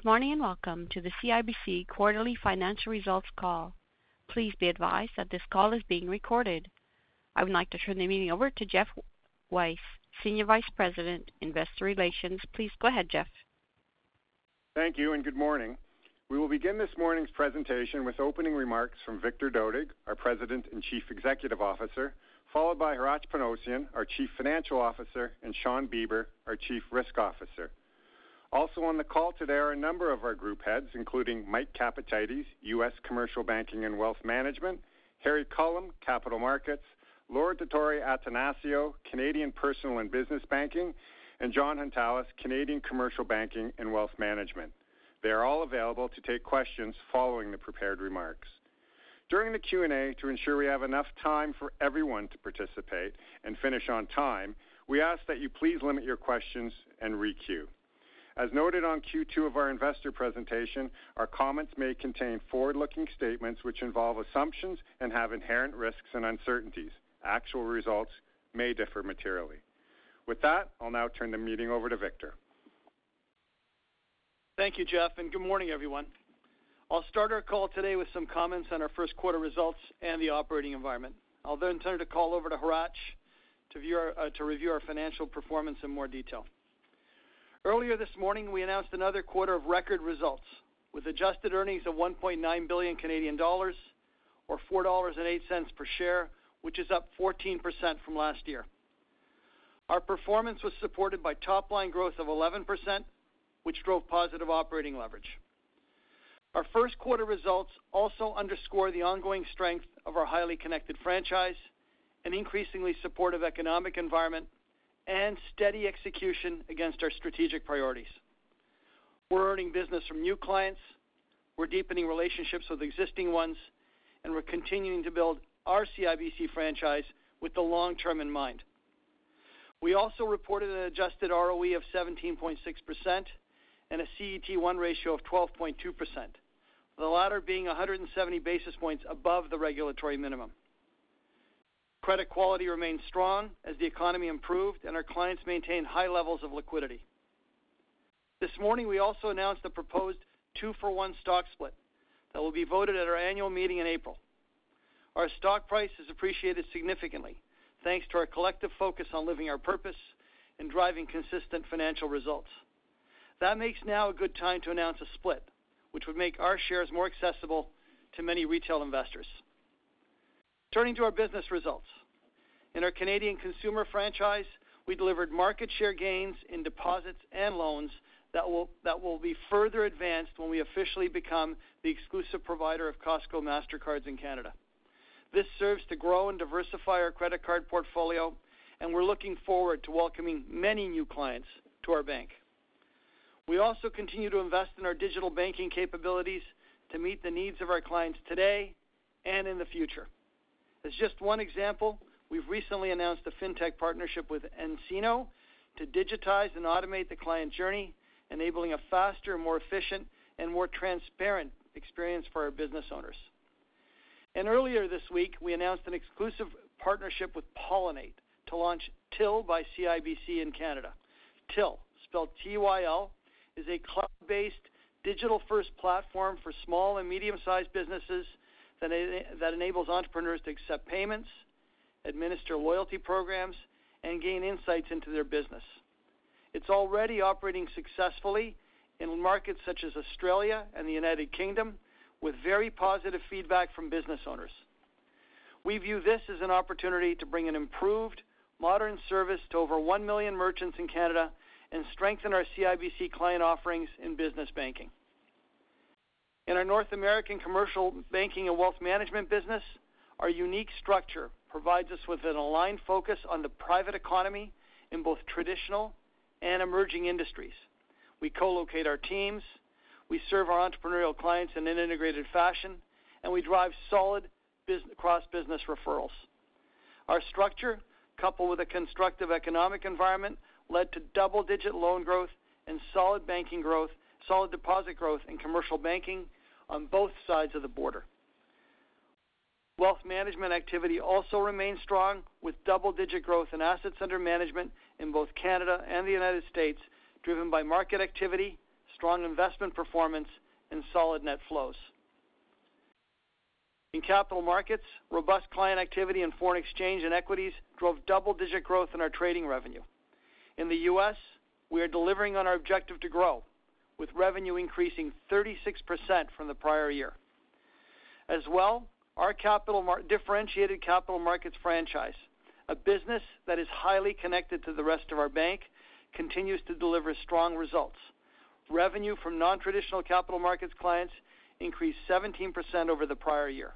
Good morning, and welcome to the CIBC quarterly financial results call. Please be advised that this call is being recorded. I would like to turn the meeting over to Geoff Weiss, Senior Vice President, Investor Relations. Please go ahead, Geoff. Thank you and good morning. We will begin this morning's presentation with opening remarks from Victor Dodig, our President and Chief Executive Officer, followed by Hratch Panossian, our Chief Financial Officer, and Shawn Beber, our Chief Risk Officer. Also on the call today are a number of our group heads, including Mike Capatides, U.S. Commercial Banking and Wealth Management, Harry Culham, Capital Markets, Laura Dottori-Attanasio, Canadian Personal and Business Banking, and Jon Hountalas, Canadian Commercial Banking and Wealth Management. They are all available to take questions following the prepared remarks. During the Q&A, to ensure we have enough time for everyone to participate and finish on time, we ask that you please limit your questions and re-queue. As noted on Q2 of our investor presentation, our comments may contain forward-looking statements which involve assumptions and have inherent risks and uncertainties. Actual results may differ materially. With that, I'll now turn the meeting over to Victor. Thank you, Geoff, and good morning, everyone. I'll start our call today with some comments on our first quarter results and the operating environment. I'll then turn the call over to Hratch to uh, review our financial performance in more detail. Earlier this morning, we announced another quarter of record results with adjusted earnings of 1.9 billion Canadian dollars or 4.08 dollars per share, which is up 14% from last year. Our performance was supported by top-line growth of 11%, which drove positive operating leverage. Our first quarter results also underscore the ongoing strength of our highly connected franchise, an increasingly supportive economic environment, steady execution against our strategic priorities. We're earning business from new clients, we're deepening relationships with existing ones, and we're continuing to build our CIBC franchise with the long term in mind. We also reported an adjusted ROE of 17.6% and a CET1 ratio of 12.2%, the latter being 170 basis points above the regulatory minimum. Credit quality remains strong as the economy improved and our clients maintain high levels of liquidity. This morning, we also announced a proposed two-for-one stock split that will be voted at our annual meeting in April. Our stock price has appreciated significantly thanks to our collective focus on living our purpose and driving consistent financial results. That makes now a good time to announce a split, which would make our shares more accessible to many retail investors. Turning to our business results. In our Canadian consumer franchise, we delivered market share gains in deposits and loans that will be further advanced when we officially become the exclusive provider of Costco Mastercards in Canada. This serves to grow and diversify our credit card portfolio, and we're looking forward to welcoming many new clients to our bank. We also continue to invest in our digital banking capabilities to meet the needs of our clients today and in the future. As just one example, we've recently announced a fintech partnership with nCino to digitize and automate the client journey, enabling a faster, more efficient, and more transparent experience for our business owners. And earlier this week, we announced an exclusive partnership with Pollinate to launch Tyl by CIBC in Canada. Tyl, spelled T-Y-L, is a cloud-based digital-first platform for small and medium-sized businesses that enables entrepreneurs to accept payments, administer loyalty programs, and gain insights into their business. It's already operating successfully in markets such as Australia and the United Kingdom with very positive feedback from business owners. We view this as an opportunity to bring an improved modern service to over 1 million merchants in Canada and strengthen our CIBC client offerings in business banking. In our North American Commercial Banking and Wealth Management business, our unique structure provides us with an aligned focus on the private economy in both traditional and emerging industries. We co-locate our teams, we serve our entrepreneurial clients in an integrated fashion, and we drive solid cross-business referrals. Our structure, coupled with a constructive economic environment, led to double-digit loan growth and solid banking growth, solid deposit growth in commercial banking on both sides of the border. Wealth management activity also remains strong, with double-digit growth in assets under management in both Canada and the United States, driven by market activity, strong investment performance, and solid net flows. In capital markets, robust client activity in foreign exchange and equities drove double-digit growth in our trading revenue. In the U.S., we are delivering on our objective to grow, with revenue increasing 36% from the prior year. As well, our differentiated capital markets franchise, a business that is highly connected to the rest of our bank, continues to deliver strong results. Revenue from non-traditional capital markets clients increased 17% over the prior year.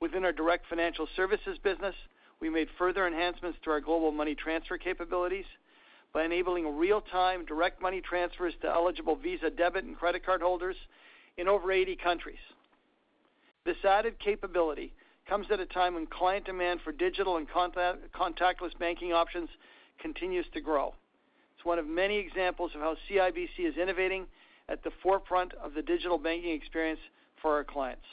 Within our direct financial services business, we made further enhancements to our global money transfer capabilities by enabling real-time direct money transfers to eligible Visa debit and credit card holders in over 80 countries. This added capability comes at a time when client demand for digital and contactless banking options continues to grow. It's one of many examples of how CIBC is innovating at the forefront of the digital banking experience for our clients.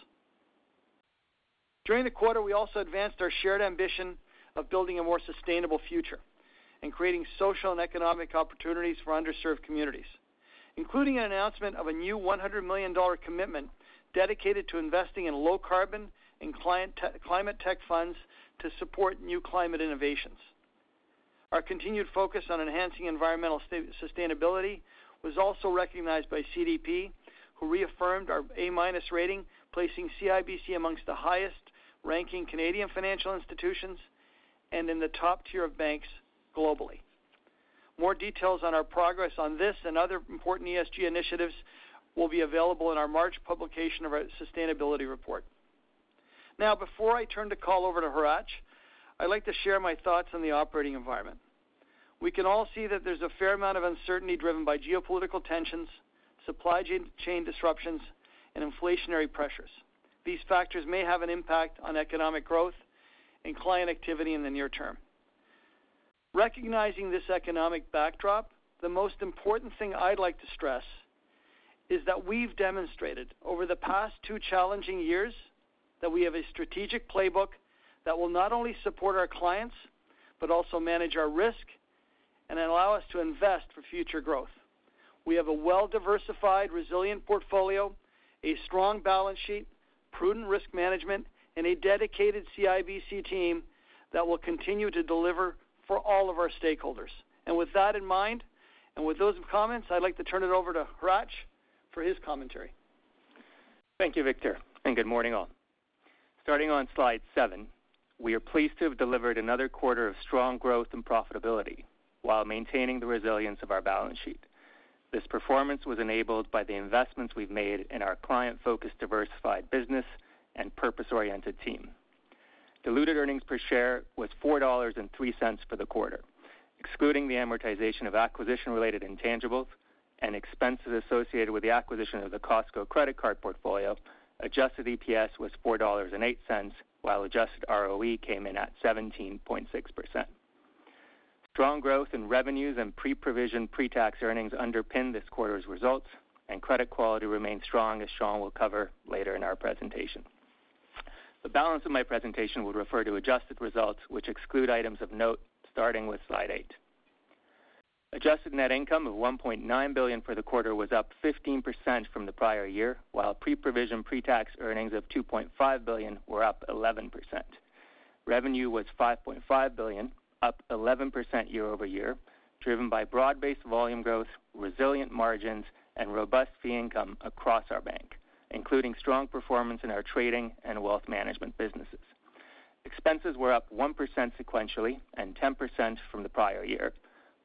During the quarter, we also advanced our shared ambition of building a more sustainable future and creating social and economic opportunities for underserved communities, including an announcement of a new 100 million dollar commitment dedicated to investing in low carbon and climate tech funds to support new climate innovations. Our continued focus on enhancing environmental sustainability was also recognized by CDP, who reaffirmed our A-minus rating, placing CIBC amongst the highest-ranking Canadian financial institutions and in the top tier of banks globally. More details on our progress on this and other important ESG initiatives will be available in our March publication of our sustainability report. Now, before I turn the call over to Hratch, I'd like to share my thoughts on the operating environment. We can all see that there's a fair amount of uncertainty driven by geopolitical tensions, supply chain disruptions, and inflationary pressures. These factors may have an impact on economic growth and client activity in the near term. Recognizing this economic backdrop, the most important thing I'd like to stress is that we've demonstrated over the past two challenging years that we have a strategic playbook that will not only support our clients, but also manage our risk and allow us to invest for future growth. We have a well-diversified, resilient portfolio, a strong balance sheet, prudent risk management, and a dedicated CIBC team that will continue to deliver for all of our stakeholders. And with that in mind, and with those comments, I'd like to turn it over to Hratch for his commentary. Thank you, Victor, and good morning, all. Starting on slide seven, we are pleased to have delivered another quarter of strong growth and profitability while maintaining the resilience of our balance sheet. This performance was enabled by the investments we've made in our client-focused, diversified business and purpose-oriented team. Diluted earnings per share was 4.03 dollars for the quarter. Excluding the amortization of acquisition-related intangibles and expenses associated with the acquisition of the Costco credit card portfolio, adjusted EPS was 4.08 dollars, while adjusted ROE came in at 17.6%. Strong growth in revenues and pre-provision, pre-tax earnings underpinned this quarter's results, and credit quality remained strong, as Shawn will cover later in our presentation. The balance of my presentation will refer to adjusted results, which exclude items of note, starting with slide eight. Adjusted net income of 1.9 billion for the quarter was up 15% from the prior year, while pre-provision, pre-tax earnings of 2.5 billion were up 11%. Revenue was 5.5 billion, up 11% year-over-year, driven by broad-based volume growth, resilient margins, and robust fee income across our bank, including strong performance in our trading and wealth management businesses. Expenses were up 1% sequentially and 10% from the prior year,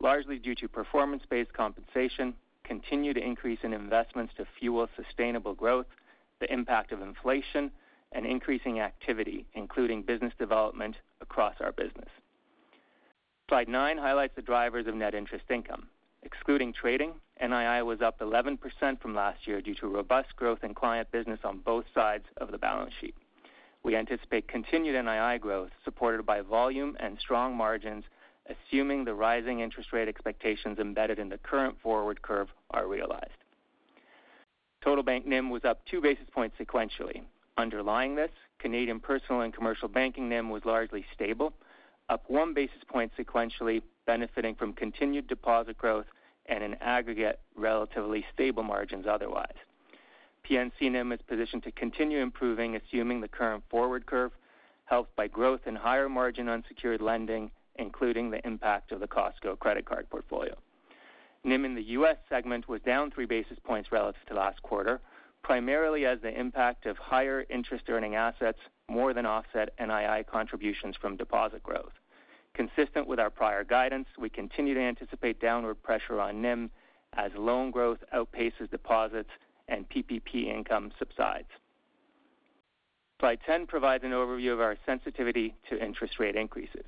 largely due to performance-based compensation, continued increase in investments to fuel sustainable growth, the impact of inflation, and increasing activity, including business development across our business. Slide nine highlights the drivers of net interest income. Excluding trading NII was up 11% from last year due to robust growth in client business on both sides of the balance sheet. We anticipate continued NII growth supported by volume and strong margins, assuming the rising interest rate expectations embedded in the current forward curve are realized. Total bank NIM was up 2 basis points sequentially. Underlying this, Canadian Personal and Commercial Banking NIM was largely stable, up 1 basis point sequentially, benefiting from continued deposit growth and an aggregate relatively stable margins otherwise. P&C NIM is positioned to continue improving, assuming the current forward curve, helped by growth in higher margin unsecured lending, including the impact of the Costco credit card portfolio. NIM in the U.S. segment was down 3 basis points relative to last quarter, primarily as the impact of higher interest earning assets more than offset NII contributions from deposit growth. Consistent with our prior guidance, we continue to anticipate downward pressure on NIM as loan growth outpaces deposits and PPP income subsides. Slide 10 provides an overview of our sensitivity to interest rate increases.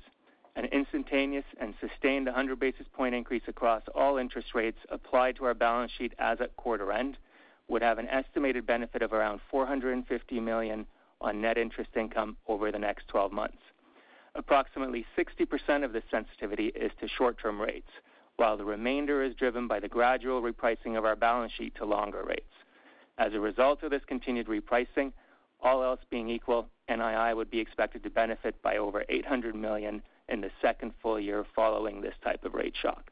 An instantaneous and sustained 100 basis point increase across all interest rates applied to our balance sheet as at quarter end would have an estimated benefit of around 450 million on net interest income over the next 12 months. Approximately 60% of this sensitivity is to short-term rates, while the remainder is driven by the gradual repricing of our balance sheet to longer rates. As a result of this continued repricing, all else being equal, NII would be expected to benefit by over 800 million in the second full year following this type of rate shock.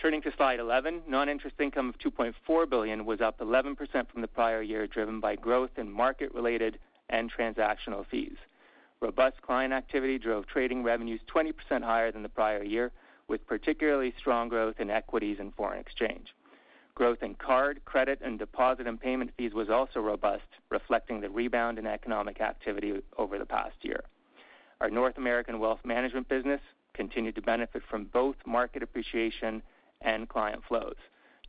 Turning to slide 11, non-interest income of 2.4 billion was up 11% from the prior year, driven by growth in market-related and transactional fees. Robust client activity drove trading revenues 20% higher than the prior year, with particularly strong growth in equities and foreign exchange. Growth in card, credit, and deposit and payment fees was also robust, reflecting the rebound in economic activity over the past year. Our North American wealth management business continued to benefit from both market appreciation and client flows,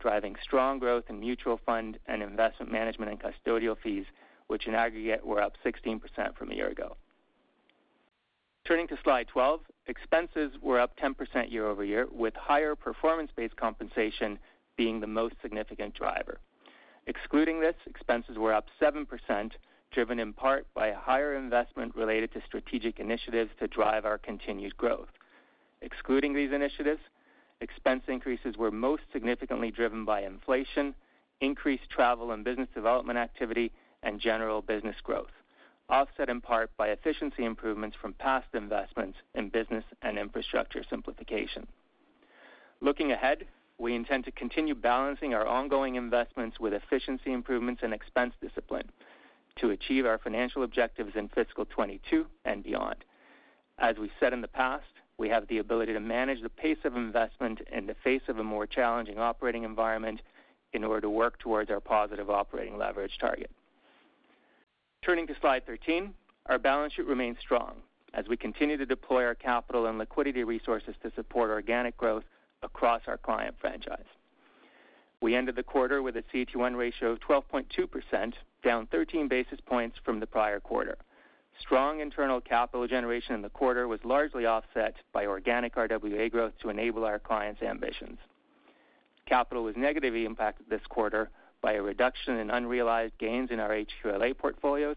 driving strong growth in mutual fund and investment management and custodial fees, which in aggregate were up 16% from a year ago. Turning to slide 12, expenses were up 10% year-over-year, with higher performance-based compensation being the most significant driver. Excluding this, expenses were up 7%, driven in part by a higher investment related to strategic initiatives to drive our continued growth. Excluding these initiatives, expense increases were most significantly driven by inflation, increased travel and business development activity, and general business growth offset in part by efficiency improvements from past investments in business and infrastructure simplification. Looking ahead, we intend to continue balancing our ongoing investments with efficiency improvements and expense discipline to achieve our financial objectives in fiscal 2022 and beyond. As we said in the past, we have the ability to manage the pace of investment in the face of a more challenging operating environment in order to work towards our positive operating leverage target. Turning to slide 13, our balance sheet remains strong as we continue to deploy our capital and liquidity resources to support organic growth across our client franchise. We ended the quarter with a CET1 ratio of 12.2%, down 13 basis points from the prior quarter. Strong internal capital generation in the quarter was largely offset by organic RWA growth to enable our clients' ambitions. Capital was negatively impacted this quarter by a reduction in unrealized gains in our HQLA portfolios,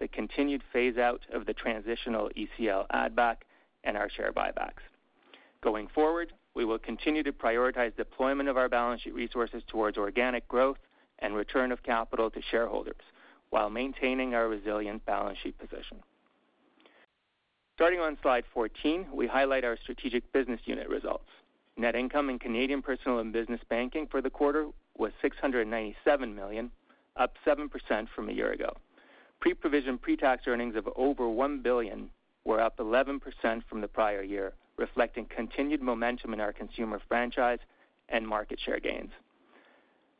the continued phase-out of the transitional ECL add back, and our share buybacks. Going forward, we will continue to prioritize deployment of our balance sheet resources towards organic growth and return of capital to shareholders while maintaining our resilient balance sheet position. Starting on slide 14, we highlight our strategic business unit results. Net income in Canadian Personal and Business Banking for the quarter was 697 million, up 7% from a year ago. Pre-provision pre-tax earnings of over 1 billion were up 11% from the prior year, reflecting continued momentum in our consumer franchise and market share gains.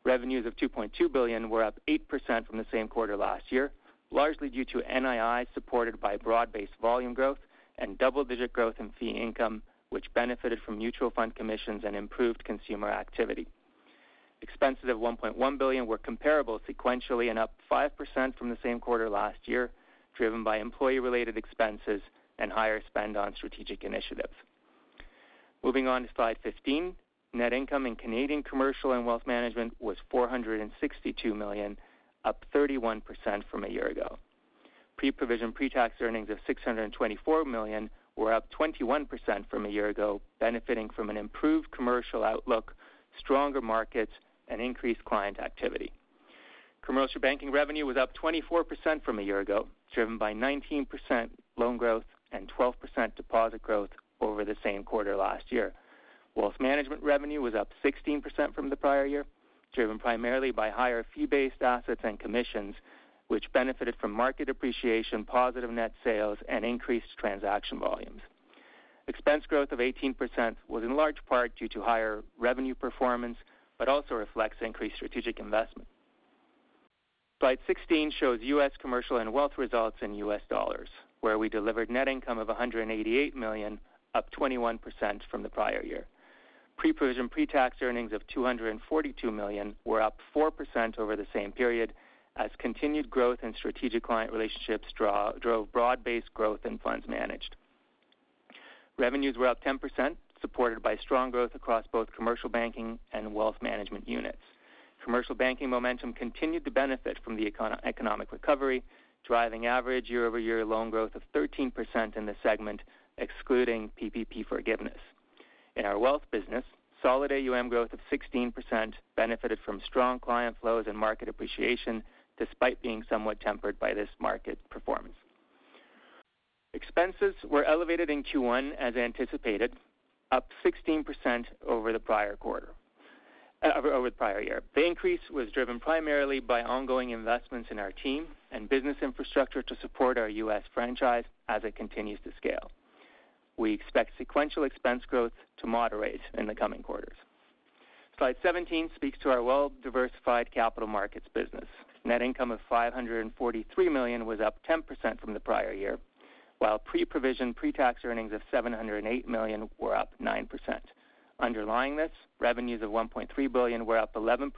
Revenues of 2.2 billion were up 8% from the same quarter last year, largely due to NII supported by broad-based volume growth and double-digit growth in fee income, which benefited from mutual fund commissions and improved consumer activity. Expenses of 1.1 billion were comparable sequentially and up 5% from the same quarter last year, driven by employee-related expenses and higher spend on strategic initiatives. Moving on to slide 15. net income in Canadian commercial and wealth management was 462 million, up 31% from a year ago. Pre-provision pre-tax earnings of 624 million were up 21% from a year ago, benefiting from an improved commercial outlook, stronger markets, and increased client activity. Commercial banking revenue was up 24% from a year ago, driven by 19% loan growth and 12% deposit growth over the same quarter last year. Wealth management revenue was up 16% from the prior year, driven primarily by higher fee-based assets and commissions, which benefited from market appreciation, positive net sales, and increased transaction volumes. Expense growth of 18% was in large part due to higher revenue performance, but also reflects increased strategic investment. Slide 16 shows U.S. commercial and wealth results in U.S. dollars, where we delivered net income of 188 million, up 21% from the prior year. Pre-provision pre-tax earnings of 242 million were up 4% over the same period as continued growth in strategic client relationships drove broad-based growth in funds managed. Revenues were up 10%, supported by strong growth across both commercial banking and wealth management units. Commercial banking momentum continued to benefit from the economic recovery, driving average year-over-year loan growth of 13% in the segment, excluding PPP forgiveness. In our wealth business, solid AUM growth of 16% benefited from strong client flows and market appreciation, despite being somewhat tempered by this market performance. Expenses were elevated in Q1 as anticipated, up 16% over the prior quarter, uh, over the prior year. The increase was driven primarily by ongoing investments in our team and business infrastructure to support our U.S. franchise as it continues to scale. We expect sequential expense growth to moderate in the coming quarters. Slide 17 speaks to our well-diversified capital markets business. Net income of 543 million was up 10% from the prior year, while pre-provision pre-tax earnings of 708 million were up 9%. Underlying this, revenues of 1.3 billion were up 11%,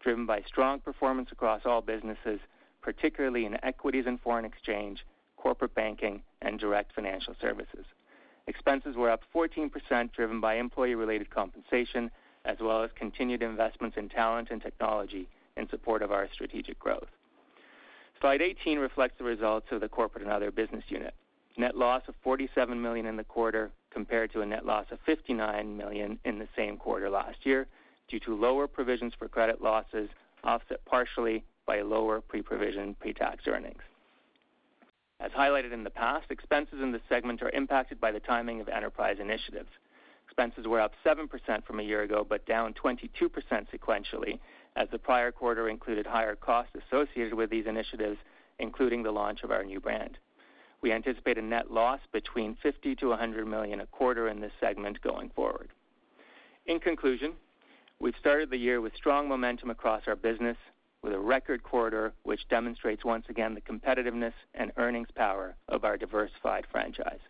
driven by strong performance across all businesses, particularly in equities and foreign exchange, corporate banking, and direct financial services. Expenses were up 14%, driven by employee-related compensation, as well as continued investments in talent and technology in support of our strategic growth. Slide 18 reflects the results of the corporate and other business unit. Net loss of 47 million in the quarter compared to a net loss of 59 million in the same quarter last year due to lower provisions for credit losses, offset partially by lower pre-provision pre-tax earnings. As highlighted in the past, expenses in this segment are impacted by the timing of enterprise initiatives. Expenses were up 7% from a year ago, but down 22% sequentially, as the prior quarter included higher costs associated with these initiatives, including the launch of our new brand. We anticipate a net loss between 50 million-100 million a quarter in this segment going forward. In conclusion, we've started the year with strong momentum across our business with a record quarter, which demonstrates once again the competitiveness and earnings power of our diversified franchise.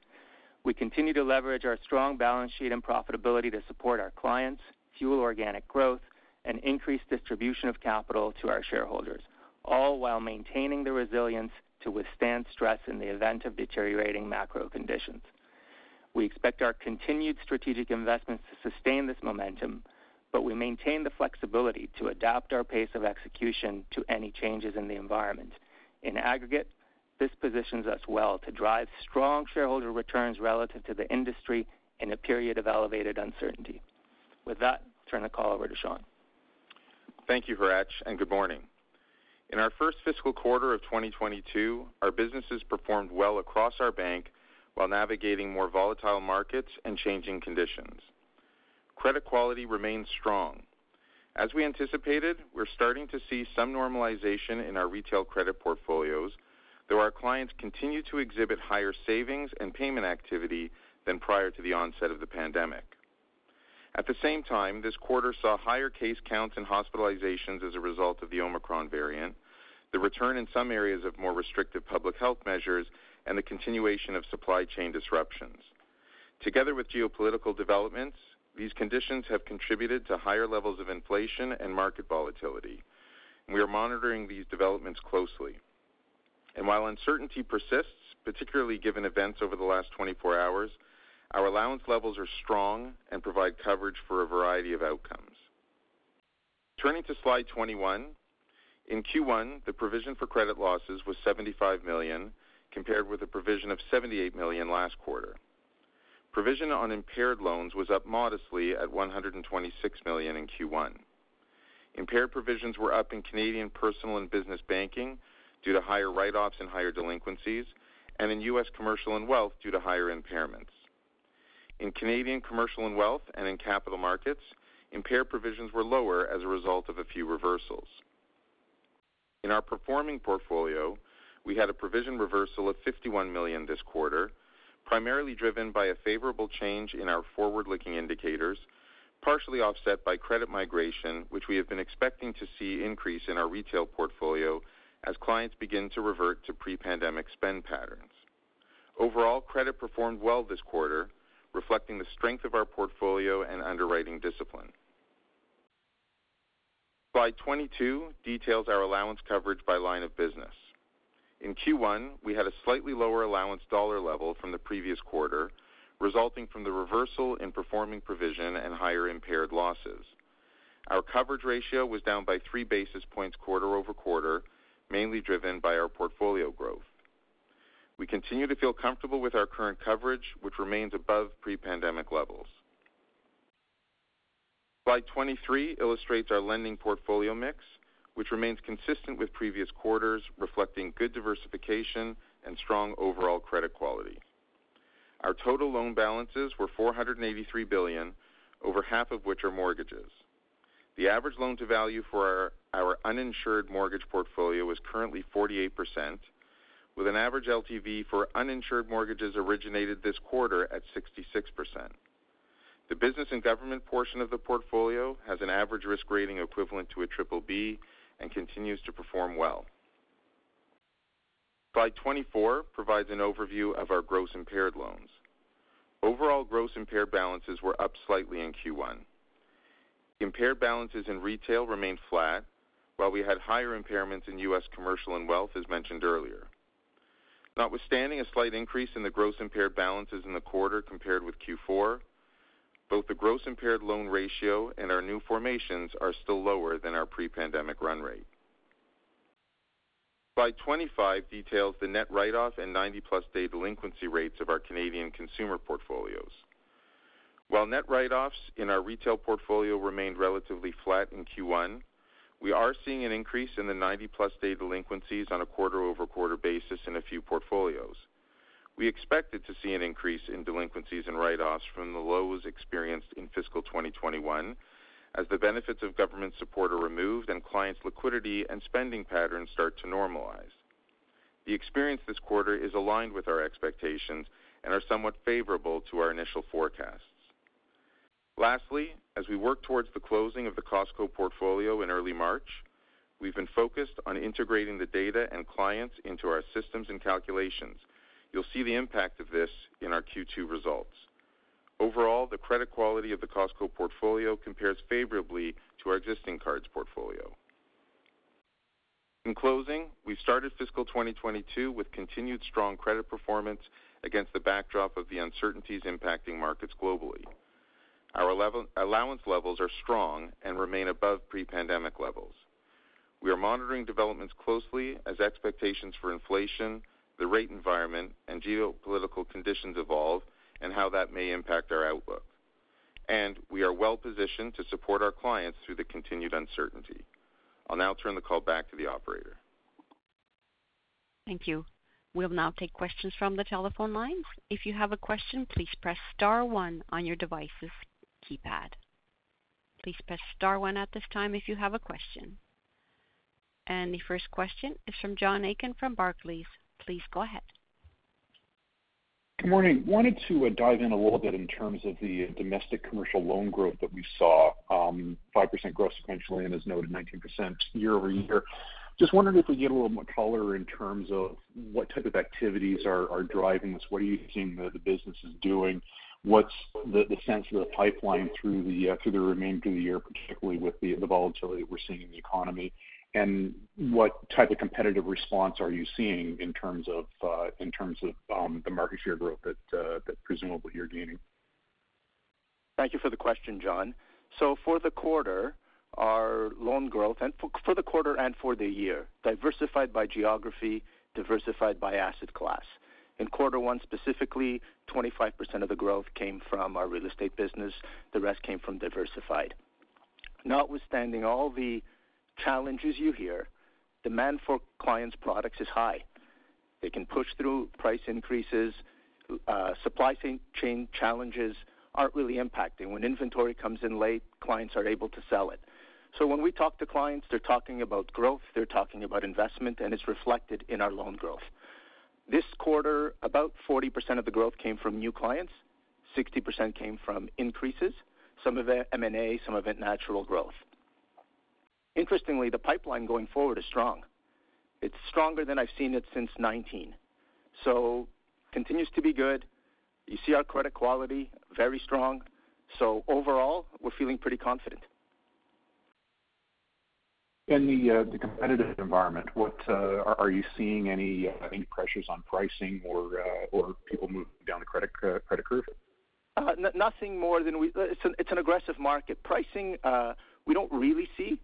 We continue to leverage our strong balance sheet and profitability to support our clients, fuel organic growth, and increased distribution of capital to our shareholders, all while maintaining the resilience to withstand stress in the event of deteriorating macro conditions. We expect our continued strategic investments to sustain this momentum, but we maintain the flexibility to adapt our pace of execution to any changes in the environment. In aggregate, this positions us well to drive strong shareholder returns relative to the industry in a period of elevated uncertainty. With that, turn the call over to Shawn. Thank you, Hratch, and good morning. In our first fiscal quarter of 2022, our businesses performed well across our bank while navigating more volatile markets and changing conditions. Credit quality remains strong. As we anticipated, we're starting to see some normalization in our retail credit portfolios, though our clients continue to exhibit higher savings and payment activity than prior to the onset of the pandemic. At the same time, this quarter saw higher case counts and hospitalizations as a result of the Omicron variant, the return in some areas of more restrictive public health measures, and the continuation of supply chain disruptions. Together with geopolitical developments, these conditions have contributed to higher levels of inflation and market volatility. We are monitoring these developments closely. And while uncertainty persists, particularly given events over the last 24 hours, Our allowance levels are strong and provide coverage for a variety of outcomes. Turning to slide 21. In Q1, the provision for credit losses was 75 million, compared with a provision of 78 million last quarter. Provision on impaired loans was up modestly at 126 million in Q1. Impaired provisions were up in Canadian Personal and Business Banking due to higher write-offs and higher delinquencies, and in U.S. Commercial and Wealth due to higher impairments. In Canadian Commercial and Wealth and in Capital Markets, impaired provisions were lower as a result of a few reversals. In our performing portfolio, we had a provision reversal of 51 million this quarter, primarily driven by a favorable change in our forward-looking indicators, partially offset by credit migration, which we have been expecting to see increase in our retail portfolio as clients begin to revert to pre-pandemic spend patterns. Overall, credit performed well this quarter, reflecting the strength of our portfolio and underwriting discipline. Slide 22 details our allowance coverage by line of business. In Q1, we had a slightly lower allowance dollar level from the previous quarter, resulting from the reversal in performing provision and higher impaired losses. Our coverage ratio was down by 3 basis points quarter-over-quarter, mainly driven by our portfolio growth. We continue to feel comfortable with our current coverage, which remains above pre-pandemic levels. Slide 23 illustrates our lending portfolio mix, which remains consistent with previous quarters, reflecting good diversification and strong overall credit quality. Our total loan balances were 483 billion, over half of which are mortgages. The average loan-to-value for our uninsured mortgage portfolio is currently 48%, with an average LTV for uninsured mortgages originated this quarter at 66%. The business and government portion of the portfolio has an average risk rating equivalent to a BBB and continues to perform well. Slide 24 provides an overview of our gross impaired loans. Overall gross impaired balances were up slightly in Q1. Impaired balances in retail remained flat, while we had higher impairments in U.S. Commercial and Wealth, as mentioned earlier. Notwithstanding a slight increase in the gross impaired balances in the quarter compared with Q4, both the gross impaired loan ratio and our new formations are still lower than our pre-pandemic run rate. Slide 25 details the net write-off and 90-plus day delinquency rates of our Canadian consumer portfolios. While net write-offs in our retail portfolio remained relatively flat in Q1, we are seeing an increase in the 90-plus day delinquencies on a quarter-over-quarter basis in a few portfolios. We expected to see an increase in delinquencies and write-offs from the lows experienced in fiscal 2021 as the benefits of government support are removed and clients' liquidity and spending patterns start to normalize. The experience this quarter is aligned with our expectations and are somewhat favorable to our initial forecasts. Lastly, as we work towards the closing of the Costco portfolio in early March, we've been focused on integrating the data and clients into our systems and calculations. You'll see the impact of this in our Q2 results. Overall, the credit quality of the Costco portfolio compares favorably to our existing cards portfolio. In closing, we started fiscal 2022 with continued strong credit performance against the backdrop of the uncertainties impacting markets globally. Our allowance levels are strong and remain above pre-pandemic levels. We are monitoring developments closely as expectations for inflation, the rate environment, and geopolitical conditions evolve and how that may impact our outlook. And we are well-positioned to support our clients through the continued uncertainty. I'll now turn the call back to the operator. Thank you. We'll now take questions from the telephone lines. If you have a question, please press star one on your device's keypad. Please press star one at this time if you have a question. And the first question is from John Aiken from Barclays. Please go ahead. Good morning. Wanted to uh, dive in a little bit in terms of the uh, domestic commercial loan growth that we saw, um, 5% growth sequentially and as noted, 19% year-over-year. Just wondering if we get a little more color in terms of what type of activities are driving this. What are you seeing the business is doing? What's the sense of the pipeline through the uh through the remainder of the year, particularly with the volatility we're seeing in the economy? and what type of competitive response are you seeing in terms of uh in terms of um the market share growth that that presumably you're gaining? Thank you for the question, John. So for the quarter, our loan growth and for the quarter and for the year, diversified by geography, diversified by asset class. In quarter one, specifically, 25% of the growth came from our real estate business. The rest came from diversified. Notwithstanding all the challenges you hear, demand for clients' products is high. They can push through price increases. Uh, supply chain challenges aren't really impacting. When inventory comes in late, clients are able to sell it. So when we talk to clients, they're talking about growth, they're talking about investment, and it's reflected in our loan growth. This quarter, about 40% of the growth came from new clients, 60% came from increases, some of it M&A, some of it natural growth. Interestingly, the pipeline going forward is strong. It's stronger than I've seen it since 2019. Continues to be good. You see our credit quality, very strong. So overall, we're feeling pretty confident. In uh, the competitive environment, what uh, are you seeing any uh, any pressures on pricing or or people moving down the credit credit curve? Nothing more than we it's an aggressive market. Pricing, we don't really see.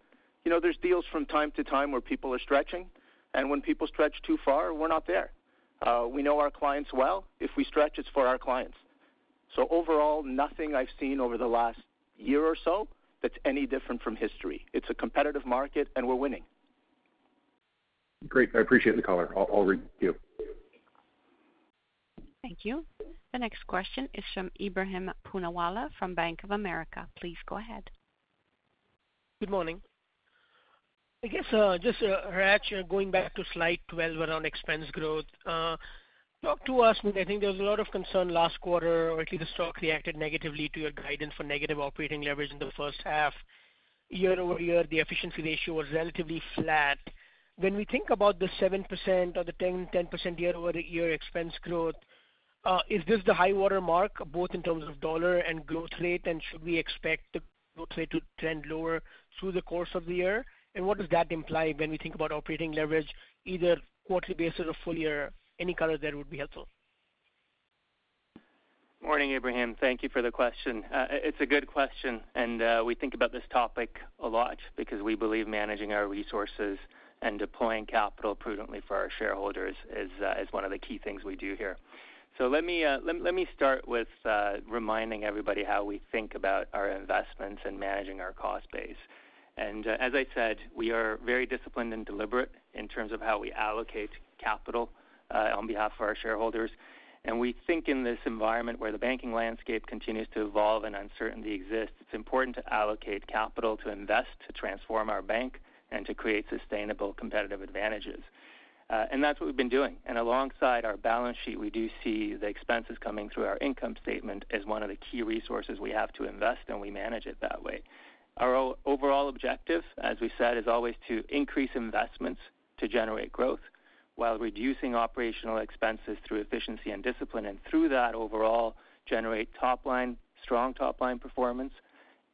You know, there's deals from time to time where people are stretching, and when people stretch too far, we're not there. We know our clients well. If we stretch, it's for our clients. So overall, nothing I've seen over the last year or so that's any different from history. It's a competitive market, and we're winning. Great. I appreciate the color. I'll read you. Thank you. The next question is from Ebrahim Poonawala from Bank of America. Please go ahead. Good morning. I guess, uh, just, uh, Hratch, uh, going back to slide 12 around expense growth. Talk to us. I think there was a lot of concern last quarter, or at least the stock reacted negatively to your guidance for negative operating leverage in the first half. Year-over-year, the efficiency ratio was relatively flat. When we think about the 7% or the 10% year-over-year expense growth, uh, is this the high water mark, both in terms of dollar and growth rate? And should we expect the growth rate to trend lower through the course of the year? And what does that imply when we think about operating leverage, either quarterly basis or full year? Any color there would be helpful. Morning, Ebrahim. Thank you for the question. Uh, it's a good question, and uh, we think about this topic a lot because we believe managing our resources and deploying capital prudently for our shareholders is uh, one of the key things we do here. So Let me start with reminding everybody how we think about our investments and managing our cost base. And As I said, we are very disciplined and deliberate in terms of how we allocate capital Uh, on behalf of our shareholders. And we think in this environment where the banking landscape continues to evolve and uncertainty exists, it's important to allocate capital to invest, to transform our bank, and to create sustainable competitive advantages. Uh, and that's what we've been doing. And alongside our balance sheet, we do see the expenses coming through our income statement as one of the key resources we have to invest, and we manage it that way. Our overall objective, as we said, is always to increase investments to generate growth while reducing operational expenses through efficiency and discipline, and through that overall generate top line, strong top-line performance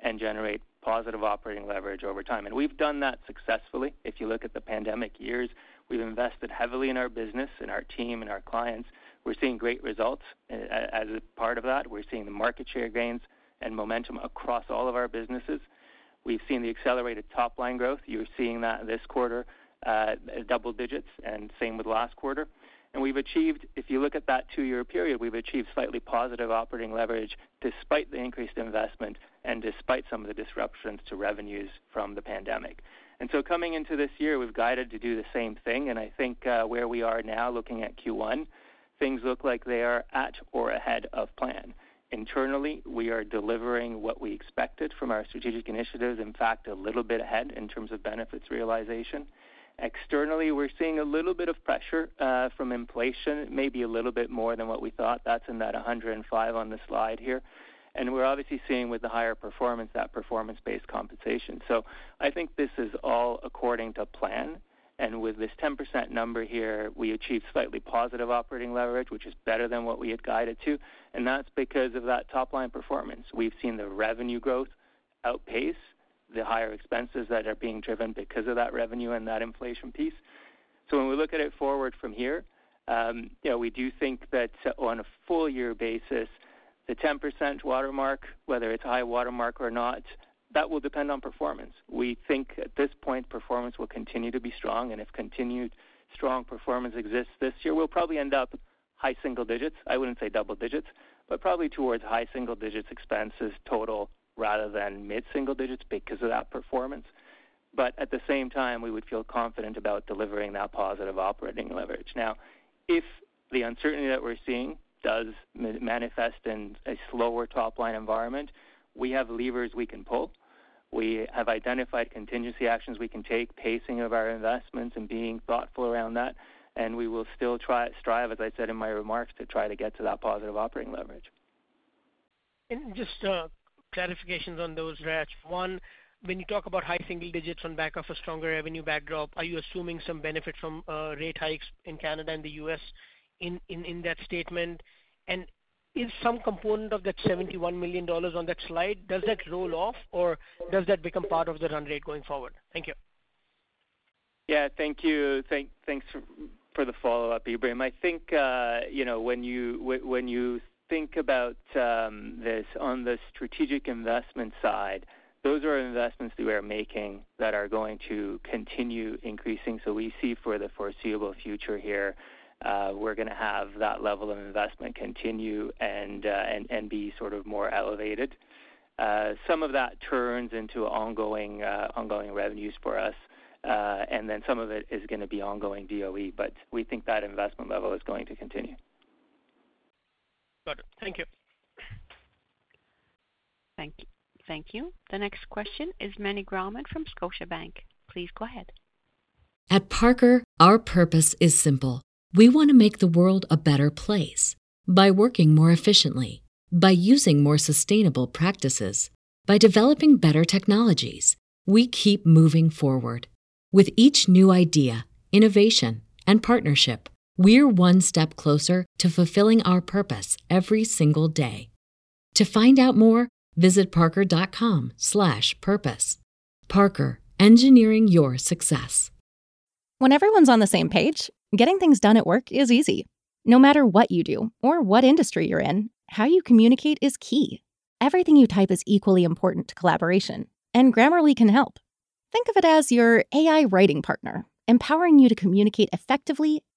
and generate positive operating leverage over time. And we've done that successfully. If you look at the pandemic years, we've invested heavily in our business, in our team, and our clients. We're seeing great results uh, as a part of that. We're seeing the market share gains and momentum across all of our businesses. We've seen the accelerated top-line growth. You're seeing that this quarter, Uh, double digits and same with last quarter. And we've achieved, if you look at that two-year period, we've achieved slightly positive operating leverage despite the increased investment and despite some of the disruptions to revenues from the pandemic. And so coming into this year, we've guided to do the same thing. And I think, uh, where we are now looking at Q1, things look like they are at or ahead of plan. Internally, we are delivering what we expected from our strategic initiatives, in fact, a little bit ahead in terms of benefits realization. Externally, we're seeing a little bit of pressure uh, from inflation, maybe a little bit more than what we thought. That's in that 105 on the slide here. And We're obviously seeing with the higher performance, that performance-based compensation. So I think this is all according to plan. And With this 10% number here, we achieved slightly positive operating leverage, which is better than what we had guided to. And that's because of that top-line performance. We've seen the revenue growth outpace the higher expenses that are being driven because of that revenue and that inflation piece. So when we look at it forward from here, um, you know, we do think that on a full year basis, the 10% watermark, whether it's a high watermark or not, that will depend on performance. We think at this point, performance will continue to be strong, and if continued strong performance exists this year, we'll probably end up high single digits. I wouldn't say double digits, but probably towards high single digits expenses total rather than mid-single digits because of that performance. But At the same time, we would feel confident about delivering that positive operating leverage. Now, if the uncertainty that we're seeing does manifest in a slower top-line environment, we have levers we can pull. We have identified contingency actions we can take, pacing of our investments and being thoughtful around that, and we will still try strive, as I said in my remarks, to try to get to that positive operating leverage. Just uh, clarifications on those. One, when you talk about high single digits on back of a stronger revenue backdrop, are you assuming some benefit from uh, rate hikes in Canada and the U.S. in in that statement? And Is some component of that $71 million on that slide, does that roll off, or does that become part of the run rate going forward? Thank you. Yeah. Thank you. Thanks for the follow-up, Ebrahim. I think, uh, you know, when you when you think about um, this on the strategic investment side, those are investments that we are making that are going to continue increasing. So We see for the foreseeable future here, uh, we're gonna have that level of investment continue and uh, be sort of more elevated. Some of that turns into ongoing revenues for us, and then some of it is gonna be ongoing DOE, but we think that investment level is going to continue. Got it. Thank you. Thank you. The next question is Meny Grauman from Scotiabank. Please go ahead. At Parker, our purpose is simple. We want to make the world a better place by working more efficiently, by using more sustainable practices, by developing better technologies. We keep moving forward. With each new idea, innovation, and partnership, we're one step closer to fulfilling our purpose every single day. To find out more, visit parker.com/slash-purpose. Parker, engineering your success. When everyone's on the same page, getting things done at work is easy. No matter what you do or what industry you're in, how you communicate is key. Everything you type is equally important to collaboration, and Grammarly can help. Think of it as your AI writing partner, empowering you to communicate effectively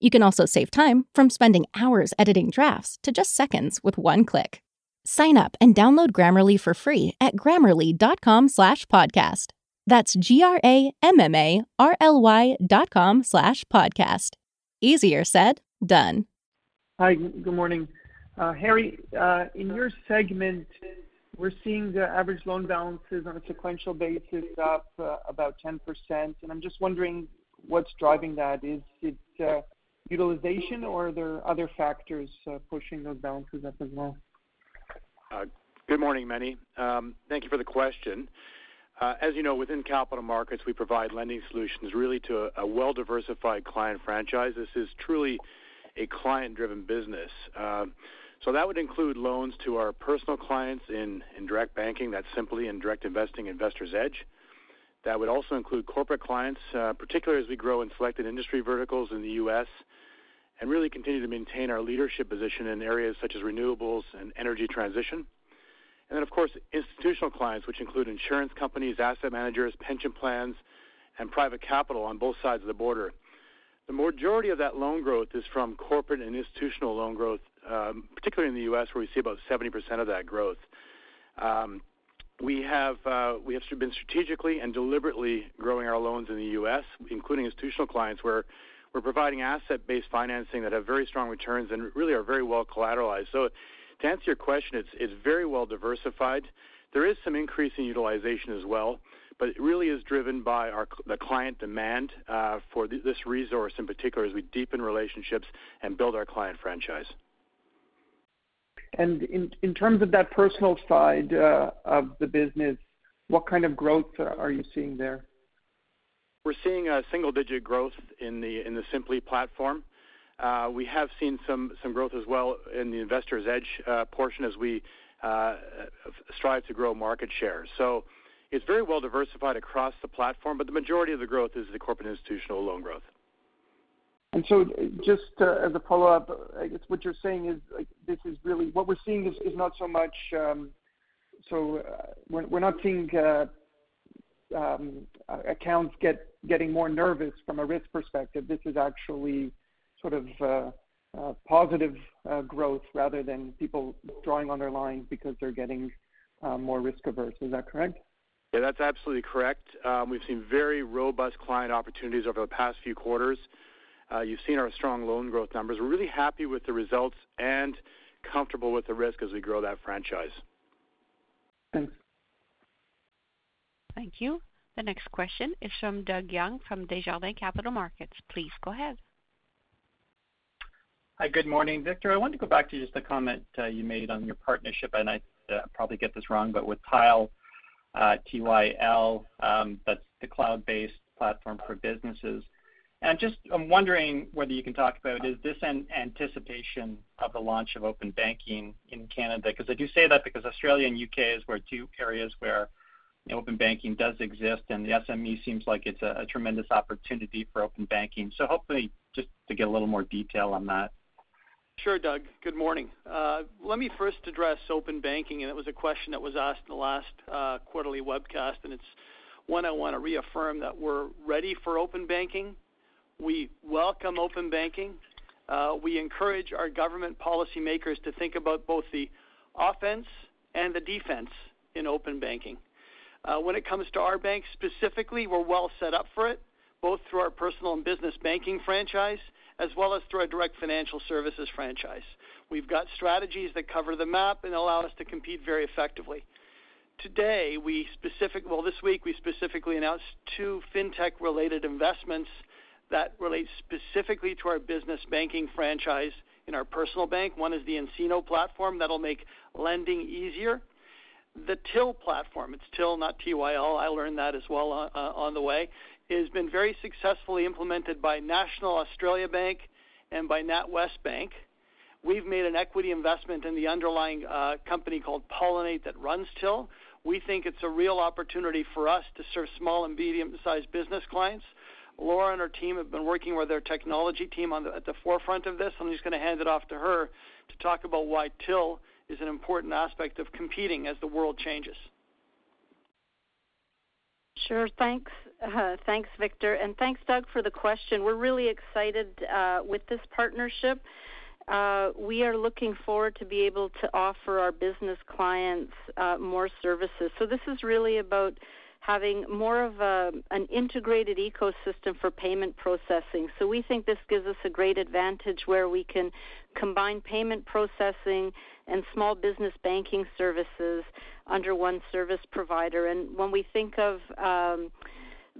You can also save time from spending hours editing drafts to just seconds with one click. Sign up and download Grammarly for free at grammarly.com slash podcast. That's G-R-A-M-M-A-R-L-Y dot com slash podcast. Easier said, done. Hi, good morning. Uh, Harry, uh, in your segment, we're seeing the average loan balances on a sequential basis up uh, about 10%, and I'm just wondering what's driving that. Is it uh, utilization, or are there other factors uh, pushing those balances up as well? Uh, good morning, Meny. Um, thank you for the question. Uh, as you know, within capital markets, we provide lending solutions really to a well-diversified client franchise. This is truly a client-driven business. Um, so that would include loans to our personal clients in direct banking, that's Simplii in direct investing, Investor's Edge. That would also include corporate clients, particularly as we grow in selected industry verticals in the U.S and really continue to maintain our leadership position in areas such as renewables and energy transition. And then, of course, institutional clients, which include insurance companies, asset managers, pension plans, and private capital on both sides of the border. The majority of that loan growth is from corporate and institutional loan growth, um, particularly in the U.S., where we see about 70% of that growth. Um, we have uh, we have been strategically and deliberately growing our loans in the U.S., including institutional clients, where we're providing asset-based financing that have very strong returns and really are very well collateralized. So, To answer your question, it's it's very well diversified. There is some increase in utilization as well, but it really is driven by our the client demand uh, for th- this resource in particular as we deepen relationships and build our client franchise. And in, in terms of that personal side uh, of the business, what kind of growth are you seeing there? We're seeing a single-digit growth in the Simplii platform. Uh, we have seen some growth as well in the Investor's Edge uh, portion as we uh, strive to grow market share. So it's very well diversified across the platform, but the majority of the growth is the corporate institutional loan growth. And so, just as a follow-up, I guess what you're saying is like this is really what we're seeing is, not so much. Um, so we're, not seeing um, accounts get getting more nervous from a risk perspective. This is actually sort of uh, uh, positive uh, growth rather than people drawing on their lines because they're getting more risk averse. Is that correct? Yeah, that's absolutely correct. Um, we've seen very robust client opportunities over the past few quarters. You've seen our strong loan growth numbers. We're really happy with the results and comfortable with the risk as we grow that franchise. Thanks. Thank you. The next question is from Doug Young from Desjardins Capital Markets. Please go ahead. Hi, good morning. Victor, I wanted to go back to just a comment uh, you made on your partnership, and I uh, probably get this wrong, but with Tile, uh, TYL, um, that's the cloud-based platform for businesses. And just I'm wondering whether you can talk about, is this an anticipation of the launch of open banking in Canada? Because I do say that because Australia and U.K. is where two areas where open banking does exist, and the SME seems like it's a tremendous opportunity for open banking. So hopefully, just to get a little more detail on that. Sure, Doug. Good morning. Uh, let me first address open banking, and it was a question that was asked in the last uh, quarterly webcast, and it's one I want to reaffirm that we're ready for open banking. We welcome open banking. Uh, we encourage our government policymakers to think about both the offense and the defense in open banking. Uh, when it comes to our bank specifically, we're well set up for it, both through our personal and business banking franchise as well as through our direct financial services franchise. We've got strategies that cover the map and allow us to compete very effectively. Today, well, this week, we specifically announced two fintech-related investments that relate specifically to our business banking franchise in our personal bank. One is the nCino platform that'll make lending easier. The Tyl platform, it's Till, not TYL. I learned that as well uh, on the way has been very successfully implemented by National Australia Bank and by NatWest Bank. We've made an equity investment in the underlying uh, company called Pollinate that runs Tyl. We think it's a real opportunity for us to serve small and medium-sized business clients. Laura and her team have been working with their technology team the, at the forefront of this. I'm just going to hand it off to her to talk about why Tyl is an important aspect of competing as the world changes. Sure. Thanks. Uh, thanks, Victor. And thanks, Doug, for the question. We're really excited uh, with this partnership. Uh, we are looking forward to be able to offer our business clients uh, more services. So this is really about having more of a, an integrated ecosystem for payment processing. So we think this gives us a great advantage where we can combine payment processing and small business banking services under one service provider. And when we think of um,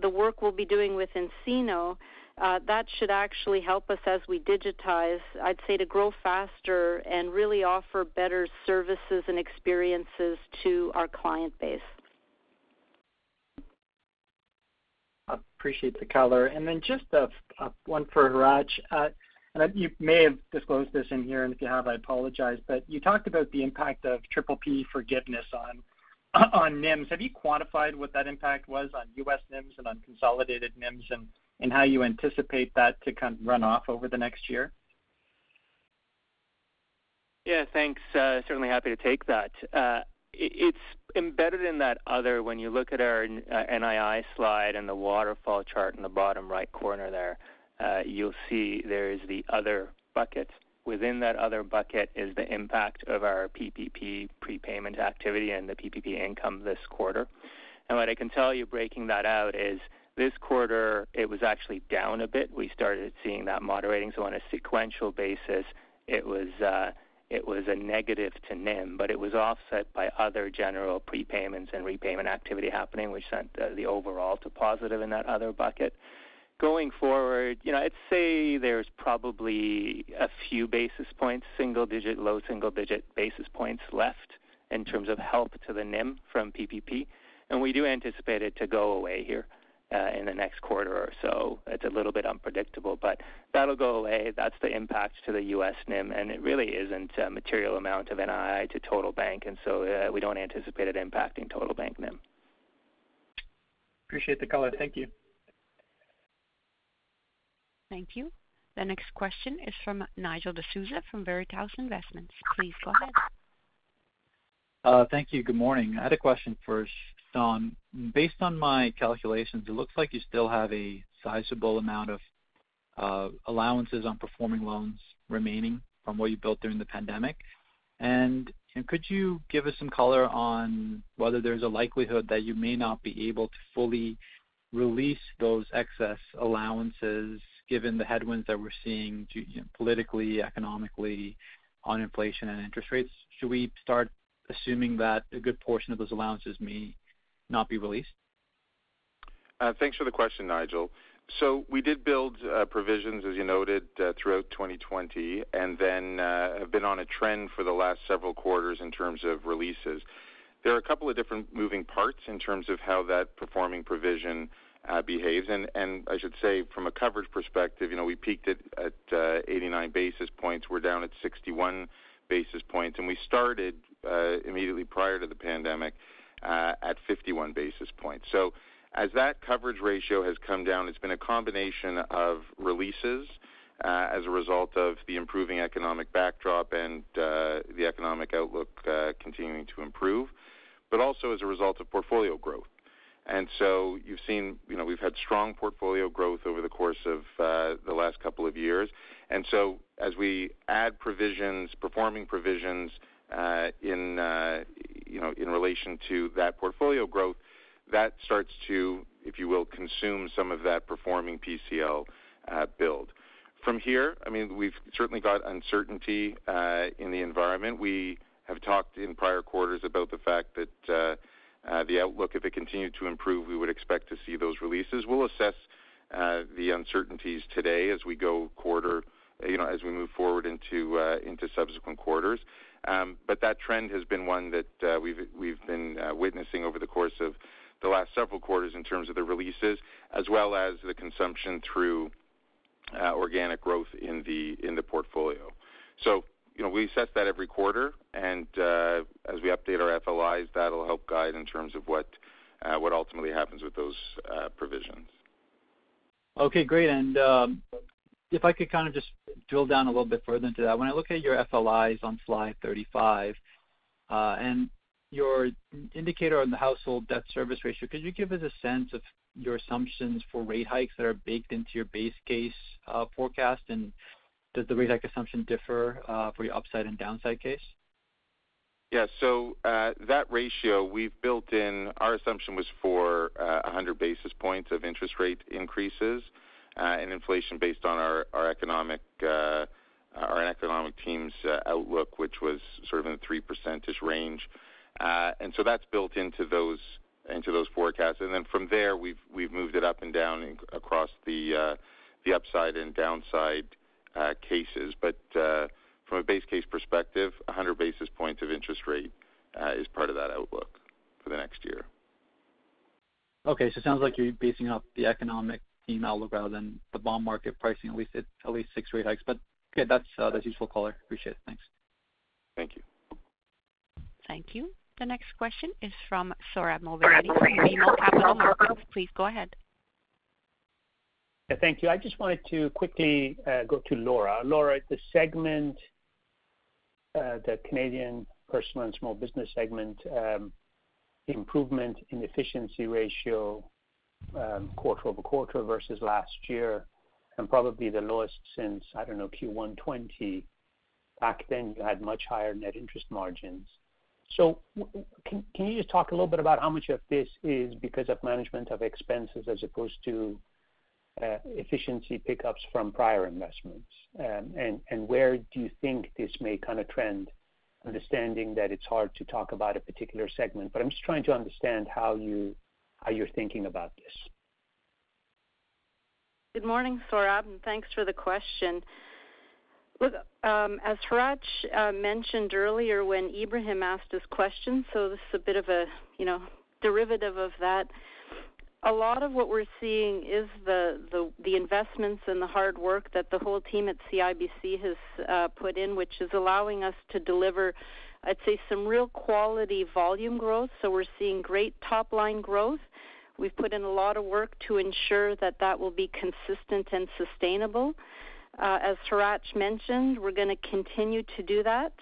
the work we'll be doing with nCino, uh, that should actually help us as we digitize, I'd say, to grow faster and really offer better services and experiences to our client base. Appreciate the color. And then just a, a one for Hratch. Uh, and you may have disclosed this in here, and if you have, I apologize, but you talked about the impact of PPP forgiveness on NIMs. Have you quantified what that impact was on U.S. NIMs and on consolidated NIMs, and and how you anticipate that to kind of run off over the next year? Yeah, thanks. Uh, certainly happy to take that. Uh, it's embedded in that other when you look at our uh, NII slide and the waterfall chart in the bottom right corner there. Uh, you'll see there's the other bucket. Within that other bucket is the impact of our PPP prepayment activity and the PPP income this quarter. And what I can tell you breaking that out is this quarter it was actually down a bit. We started seeing that moderating. So on a sequential basis, it was uh, it was a negative to NIM, but it was offset by other general prepayments and repayment activity happening, which sent the overall to positive in that other bucket. Going forward, you know, I'd say there's probably a few basis points, single digit, low single digit basis points left in terms of help to the NIM from PPP, and we do anticipate it to go away here uh, in the next quarter or so. It's a little bit unpredictable, but that'll go away. That's the impact to the U.S. NIM, and it really isn't a material amount of NII to total bank, and so uh, we don't anticipate it impacting total bank NIM. Appreciate the color. Thank you. Thank you. The next question is from Nigel D'Souza from Veritas Investment Research. Please go ahead. Uh, thank you. Good morning. I had a question for Shawn. Based on my calculations, it looks like you still have a sizable amount of uh, allowances on performing loans remaining from what you built during the pandemic. And could you give us some color on whether there's a likelihood that you may not be able to fully release those excess allowances given the headwinds that we're seeing politically, economically on inflation and interest rates? Should we start assuming that a good portion of those allowances may not be released? Uh, thanks for the question, Nigel. So we did build uh, provisions, as you noted, uh, throughout 2020, and then have been on a trend for the last several quarters in terms of releases. There are a couple of different moving parts in terms of how that performing provision Uh, behaves. And, and I should say from a coverage perspective, you know, we peaked at uh, 89 basis points. We're down at 61 basis points, and we started uh, immediately prior to the pandemic at 51 basis points. So as that coverage ratio has come down, it's been a combination of releases as a result of the improving economic backdrop and the economic outlook continuing to improve, but also as a result of portfolio growth. And so you've seen, you know, we've had strong portfolio growth over the course of uh, the last couple of years. And so as we add provisions, performing provisions, uh, in uh, you know, in relation to that portfolio growth, that starts to, if you will, consume some of that performing PCL build. From here, I mean, we've certainly got uncertainty in the environment. We have talked in prior quarters about the fact that Uh, the outlook, if it continued to improve, we would expect to see those releases. We'll assess uh, the uncertainties today as we go quarter, uh, you know, as we move forward into uh into subsequent quarters. Um, but that trend has been one that uh we've we've been witnessing over the course of the last several quarters in terms of the releases, as well as the consumption through organic growth in the in the portfolio. You know, we assess that every quarter, and as we update our FLIs, that'll help guide in terms of what uh what ultimately happens with those provisions. Okay, great. And um if I could kind of just drill down a little bit further into that. When I look at your FLIs on slide 35, and your indicator on the household debt service ratio, could you give us a sense of your assumptions for rate hikes that are baked into your base case forecast? Does the rate hike assumption differ uh, for your upside and downside case? Yeah. So, uh, that ratio we've built in, our assumption was for uh, 100 basis points of interest rate increases, and inflation based on our our economic team's outlook, which was sort of in the 3% range. And so that's built into those forecasts. And then from there, we've we've moved it up and down across the uh the upside and downside cases. But uh, from a base case perspective, 100 basis points of interest rate uh, is part of that outlook for the next year. Okay. So it sounds like you're basing off the economic team outlook rather than the bond market pricing, at least at least six rate hikes. But okay, that's uh, that's useful color. Appreciate it. Thanks. Thank you. Thank you. The next question is from Sohrab Movahedi from BMO Capital Markets. Please go ahead. Thank you. I just wanted to quickly uh, go to Laura. Laura, the segment, uh, the Canadian Personal and Small Business segment, um, improvement in efficiency ratio, um, quarter-over-quarter versus last year, and probably the lowest since, I don't know, Q1 2020. Back then, you had much higher net interest margins. So, can you just talk a little bit about how much of this is because of management of expenses as opposed to Uh, efficiency pickups from prior investments? Um, and where do you think this may kind of trend, understanding that it's hard to talk about a particular segment, but I'm just trying to understand how you're thinking about this. Good morning, Sohrab, and thanks for the question. Look, um, as Hratch uh, mentioned earlier when Ebrahim asked his question, so this is a bit of a, you know, derivative of that. A lot of what we're seeing is the investments and the hard work that the whole team at CIBC has uh, put in, which is allowing us to deliver, I'd say, some real quality volume growth. So we're seeing great top-line growth. We've put in a lot of work to ensure that that will be consistent and sustainable. Uh, as Hratch mentioned, we're gonna continue to do that.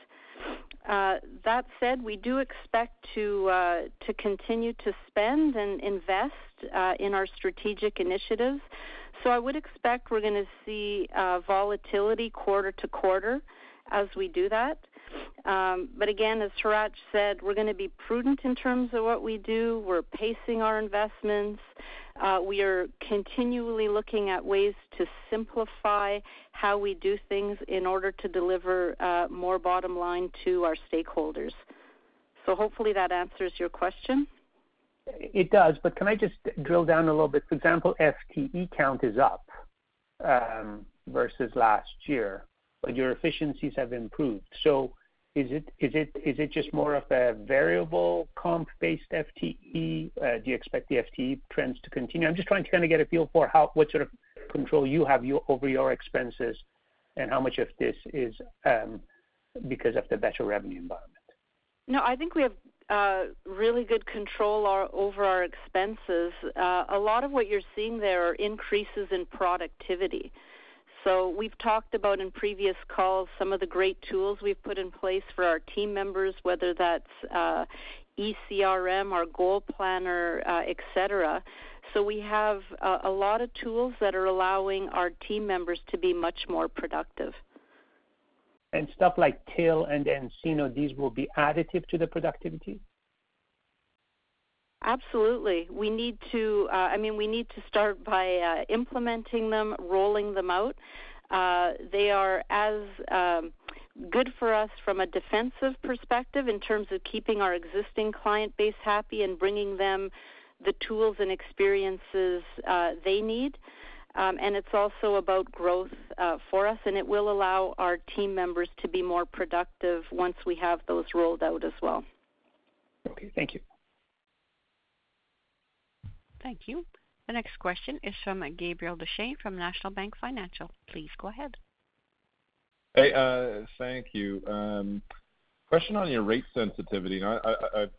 Uh, that said, we do expect to to continue to spend and invest Uh, in our strategic initiatives. So I would expect we're gonna see uh, volatility quarter to quarter as we do that. Um, but again, as Hratch said, we're gonna be prudent in terms of what we do. We're pacing our investments. Uh, we are continually looking at ways to simplify how we do things in order to deliver more bottom line to our stakeholders. So hopefully that answers your question. It does, but can I just drill down a little bit? For example, FTE count is up um, versus last year, but your efficiencies have improved. So is it just more of a variable comp-based FTE? Uh, do you expect the FTE trends to continue? I'm just trying to kind of get a feel for what sort of control you have over your expenses and how much of this is um, because of the better revenue environment. No, I think we have Uh, really good control over our expenses. Uh, a lot of what you're seeing there are increases in productivity. So we've talked about in previous calls some of the great tools we've put in place for our team members, whether that's uh, ECRM, our goal planner, et cetera. So we have a lot of tools that are allowing our team members to be much more productive. And stuff like Tyl and nCino, these will be additive to the productivity? Absolutely. We need to, uh, I mean, we need to start by uh, implementing them, rolling them out. Uh, they are as um, good for us from a defensive perspective in terms of keeping our existing client base happy and bringing them the tools and experiences they need. Um, it's also about growth uh, for us, and it will allow our team members to be more productive once we have those rolled out as well. Okay, thank you. Thank you. The next question is from Gabriel Dechaine from National Bank Financial. Please go ahead. Hey, uh, thank you. Um, question on your rate sensitivity. Now, I'm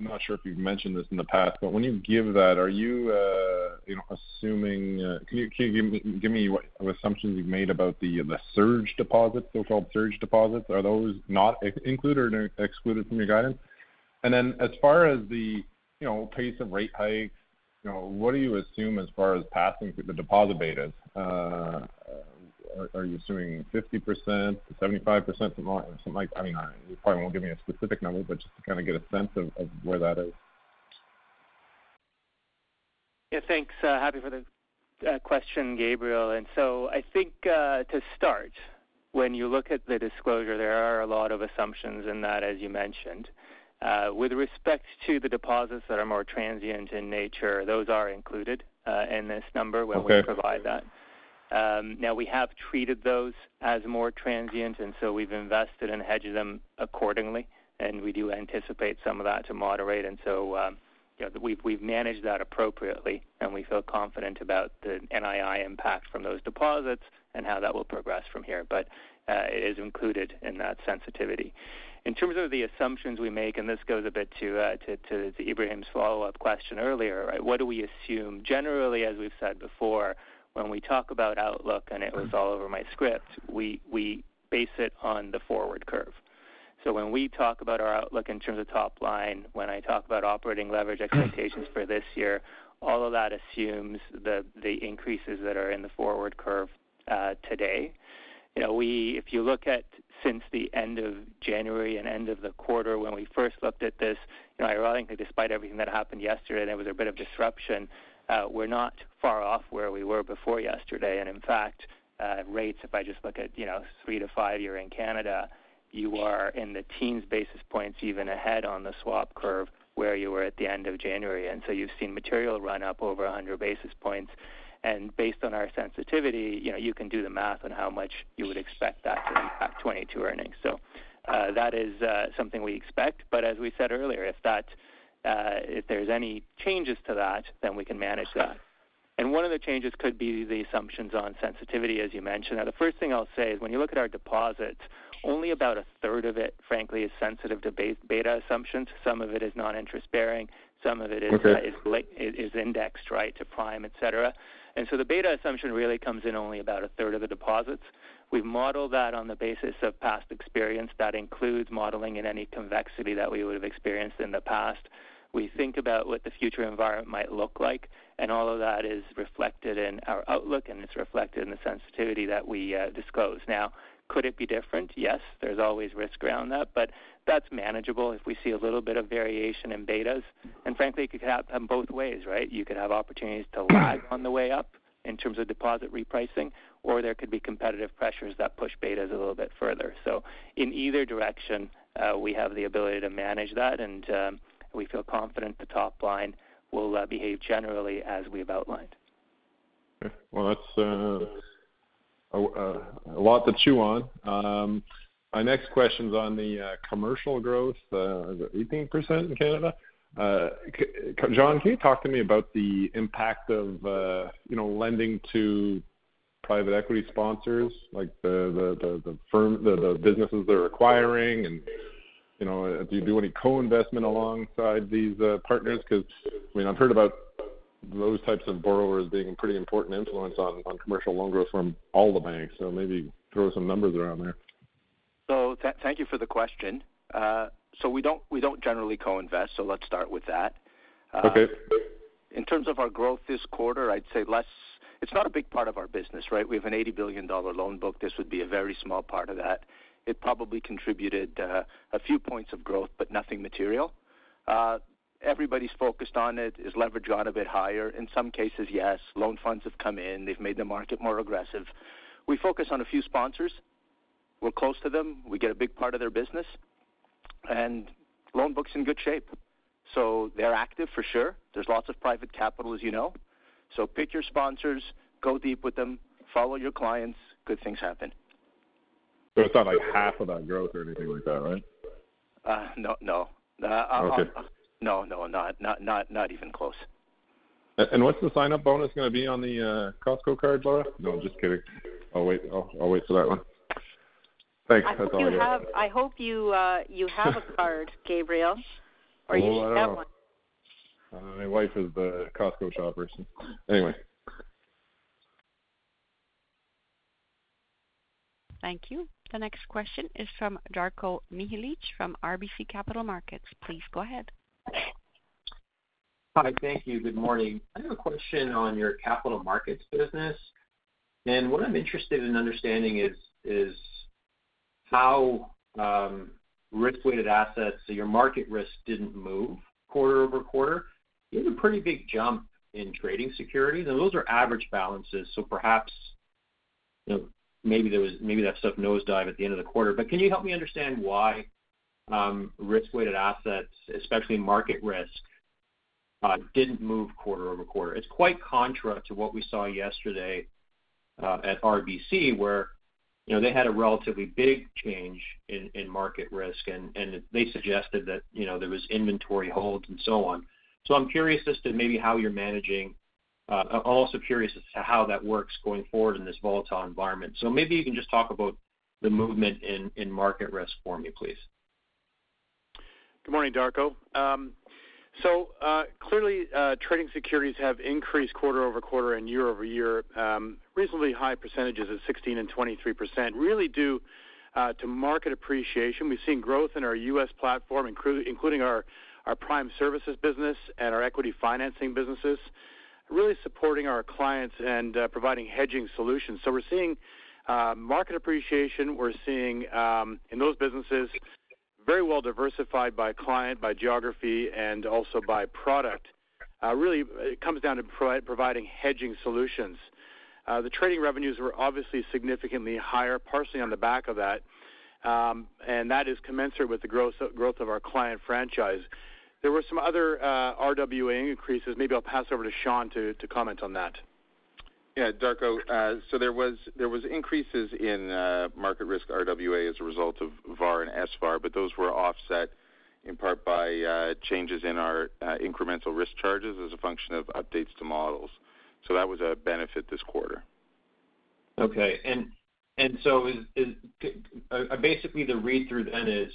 not sure if you've mentioned this in the past, but when you give that, are you uh, know, assuming? Uh, can you give me what assumptions you've made about the surge deposits, so-called surge deposits? Are those not included or excluded from your guidance? And then as far as the, you know, pace of rate hikes, you know, what do you assume as far as passing through the deposit betas? Uh, Are you assuming 50%, 75%, something like, I mean, you probably won't give me a specific number, but just to kind of get a sense of where that is. Yeah, thanks. Uh, happy for the uh, question, Gabriel. And so I think uh, to start, when you look at the disclosure, there are a lot of assumptions in that, as you mentioned. With respect to the deposits that are more transient in nature, those are included in this number when we provide that. Um, now we have treated those as more transient, and so we've invested and hedged them accordingly, and we do anticipate some of that to moderate. Um, you know, we've managed that appropriately, and we feel confident about the NII impact from those deposits and how that will progress from here. But uh, it is included in that sensitivity. In terms of the assumptions we make, and this goes a bit to uh, Ebrahim's follow-up question earlier, right? What do we assume? Generally, as we've said before, when we talk about outlook, and it was all over my script, we we base it on the forward curve. So when we talk about our outlook in terms of top line, when I talk about operating leverage expectations for this year, all of that assumes the the increases that are in the forward curve uh, today. You know, we, if you look at since the end of January and end of the quarter when we first looked at this, you know, ironically, despite everything that happened yesterday, there was a bit of disruption. We're not far off where we were before yesterday. And in fact, rates, if I just look at, you know, three to five-year in Canada, you are in the teens basis points even ahead on the swap curve where you were at the end of January. And so you've seen material run up over 100 basis points. And based on our sensitivity, you know, you can do the math on how much you would expect that to impact 22 earnings. So uh, that is uh, something we expect. But as we said earlier, if Uh, there's any changes to that, then we can manage that. And one of the changes could be the assumptions on sensitivity, as you mentioned. Now, the first thing I'll say is when you look at our deposits, only about a third of it, frankly, is sensitive to beta assumptions. Some of it is non-interest bearing, some of it is- Okay. Uh, is indexed, right, to prime, et cetera. And so the beta assumption really comes in only about a third of the deposits. We've modeled that on the basis of past experience. That includes modeling in any convexity that we would have experienced in the past. We think about what the future environment might look like, and all of that is reflected in our outlook, and it's reflected in the sensitivity that we uh, disclose. Now, could it be different? Yes. There's always risk around that, but that's manageable if we see a little bit of variation in betas. And frankly, it could happen both ways, right? You could have opportunities to lag on the way up in terms of deposit repricing, or there could be competitive pressures that push betas a little bit further. So in either direction, uh, we have the ability to manage that, and uh, we feel confident the top line will uh, behave generally as we've outlined. Okay. Well, that's a lot to chew on. Um, my next question's on the commercial growth, 18% in Canada. Uh, John, can you talk to me about the impact of, uh, you know, lending to private equity sponsors, like the the the firm, the businesses they're acquiring and, you know, uh, do you do any co-investment alongside these partners? 'Cause, I mean, I've heard about those types of borrowers being a pretty important influence on commercial loan growth from all the banks. So maybe throw some numbers around there. So, thank you for the question. Uh, so we don't generally co-invest, so let's start with that. Uh, okay. In terms of our growth this quarter, I'd say less. It's not a big part of our business, right? We have an 80 billion dollar loan book. This would be a very small part of that. It probably contributed uh, a few points of growth, but nothing material. Everybody's focused on it. Is leverage gone a bit higher? In some cases, yes. Loan funds have come in. They've made the market more aggressive. We focus on a few sponsors. We're close to them. We get a big part of their business. And loan book's in good shape. So they're active for sure. There's lots of private capital, as you know. So pick your sponsors, go deep with them, follow your clients, good things happen. So it's not like half of that growth or anything like that, right? Uh, no. No. Uh, okay. No, no, not even close. And what's the sign-up bonus gonna be on the Costco card, Laura? No, just kidding. I'll wait. I'll wait for that one. Thanks. That's all I got. I hope you uh, you have a card, Gabriel, or you oh, should have one. Uh, my wife is the Costco shopper, so anyway. Thank you. The next question is from Darko Mihelic from RBC Capital Markets. Please go ahead. Hi. Thank you. Good morning. I have a question on your capital markets business. And What I'm interested in understanding is is how um, risk-weighted assets, so your market risk didn't move quarter-over-quarter. You had a pretty big jump in trading securities, and those are average balances. So perhaps, you know, maybe that stuff nosedived at the end of the quarter. But can you help me understand why um, risk-weighted assets, especially market risk, uh, didn't move quarter-over-quarter? It's quite contrary to what we saw yesterday uh, at RBC, where, you know, they had a relatively big change in market risk, and they suggested that, you know, there was inventory holds and so on. So I'm curious as to maybe how you're managing. Uh, I'm also curious as to how that works going forward in this volatile environment. So maybe you can just talk about the movement in market risk for me, please. Good morning, Darko. Um, so, uh, clearly, uh, trading securities have increased quarter-over-quarter and year-over-year, reasonably high percentages of 16 and 23%, really due to market appreciation. We've seen growth in our U.S. platform, including our our prime services business and our equity financing businesses, really supporting our clients and providing hedging solutions. So we're seeing uh, market appreciation. We're seeing um, in those businesses very well diversified by client, by geography, and also by product. Uh, really it comes down to providing hedging solutions. Uh, the trading revenues were obviously significantly higher, partially on the back of that, um, and that is commensurate with the growth growth of our client franchise. There were some other uh, RWA increases. Maybe I'll pass over to Shawn to comment on that. Yeah, Darko. Uh, so there was there was increases in market risk RWA as a result of VaR and SVaR, but those were offset in part by changes in our incremental risk charges as a function of updates to models. So that was a benefit this quarter. Okay. And so uh, uh, basically the read-through then is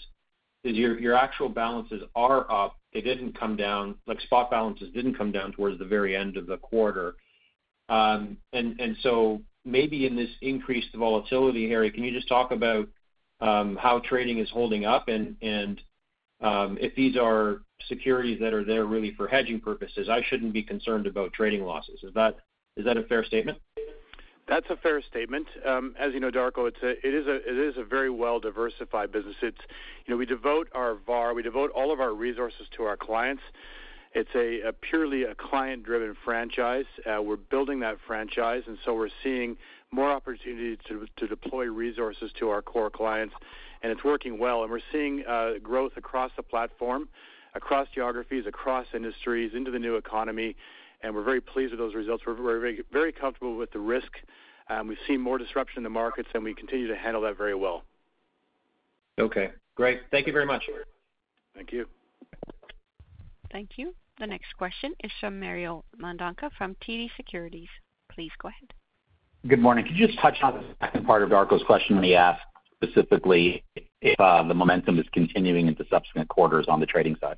is your actual balances are up. They didn't come down, like spot balances didn't come down towards the very end of the quarter. Um, and and so maybe in this increased volatility, Harry, can you just talk about um, how trading is holding up and and um, if these are securities that are there really for hedging purposes, I shouldn't be concerned about trading losses. Is that a fair statement? That's a fair statement. Um, as you know, Darko, it is a very well-diversified business. It's, you know, we devote our VaR, we devote all of our resources to our clients. It's a purely a client-driven franchise. Uh, we're building that franchise, and so we're seeing more opportunity to deploy resources to our core clients, and it's working well. And we're seeing uh, growth across the platform, across geographies, across industries into the new economy, and we're very pleased with those results. We're very very comfortable with the risk. We've seen more disruption in the markets, and we continue to handle that very well. Okay, great. Thank you very much. Thank you. Thank you. The next question is from Mario Mendonca from TD Securities. Please go ahead. Good morning. Could you just touch on the second part of Darko's question when he asked specifically if uh, the momentum is continuing into subsequent quarters on the trading side?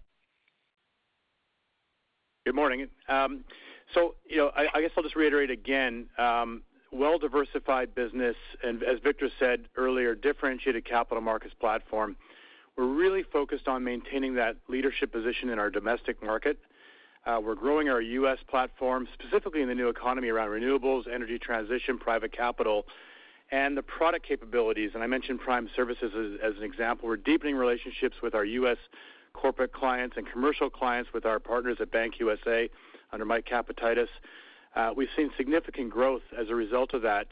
Good morning. Um, so, you know, I guess I'll just reiterate again, um, well-diversified business, and as Victor said earlier, differentiated capital markets platform. We're really focused on maintaining that leadership position in our domestic market. Uh, we're growing our U.S. platform, specifically in the new economy around renewables, energy transition, private capital, the product capabilities. And I mentioned Prime Services as an example. We're deepening relationships with our U.S. corporate clients and commercial clients with our partners at BankUSA under Mike Capatides. Uh, we've seen significant growth as a result of that.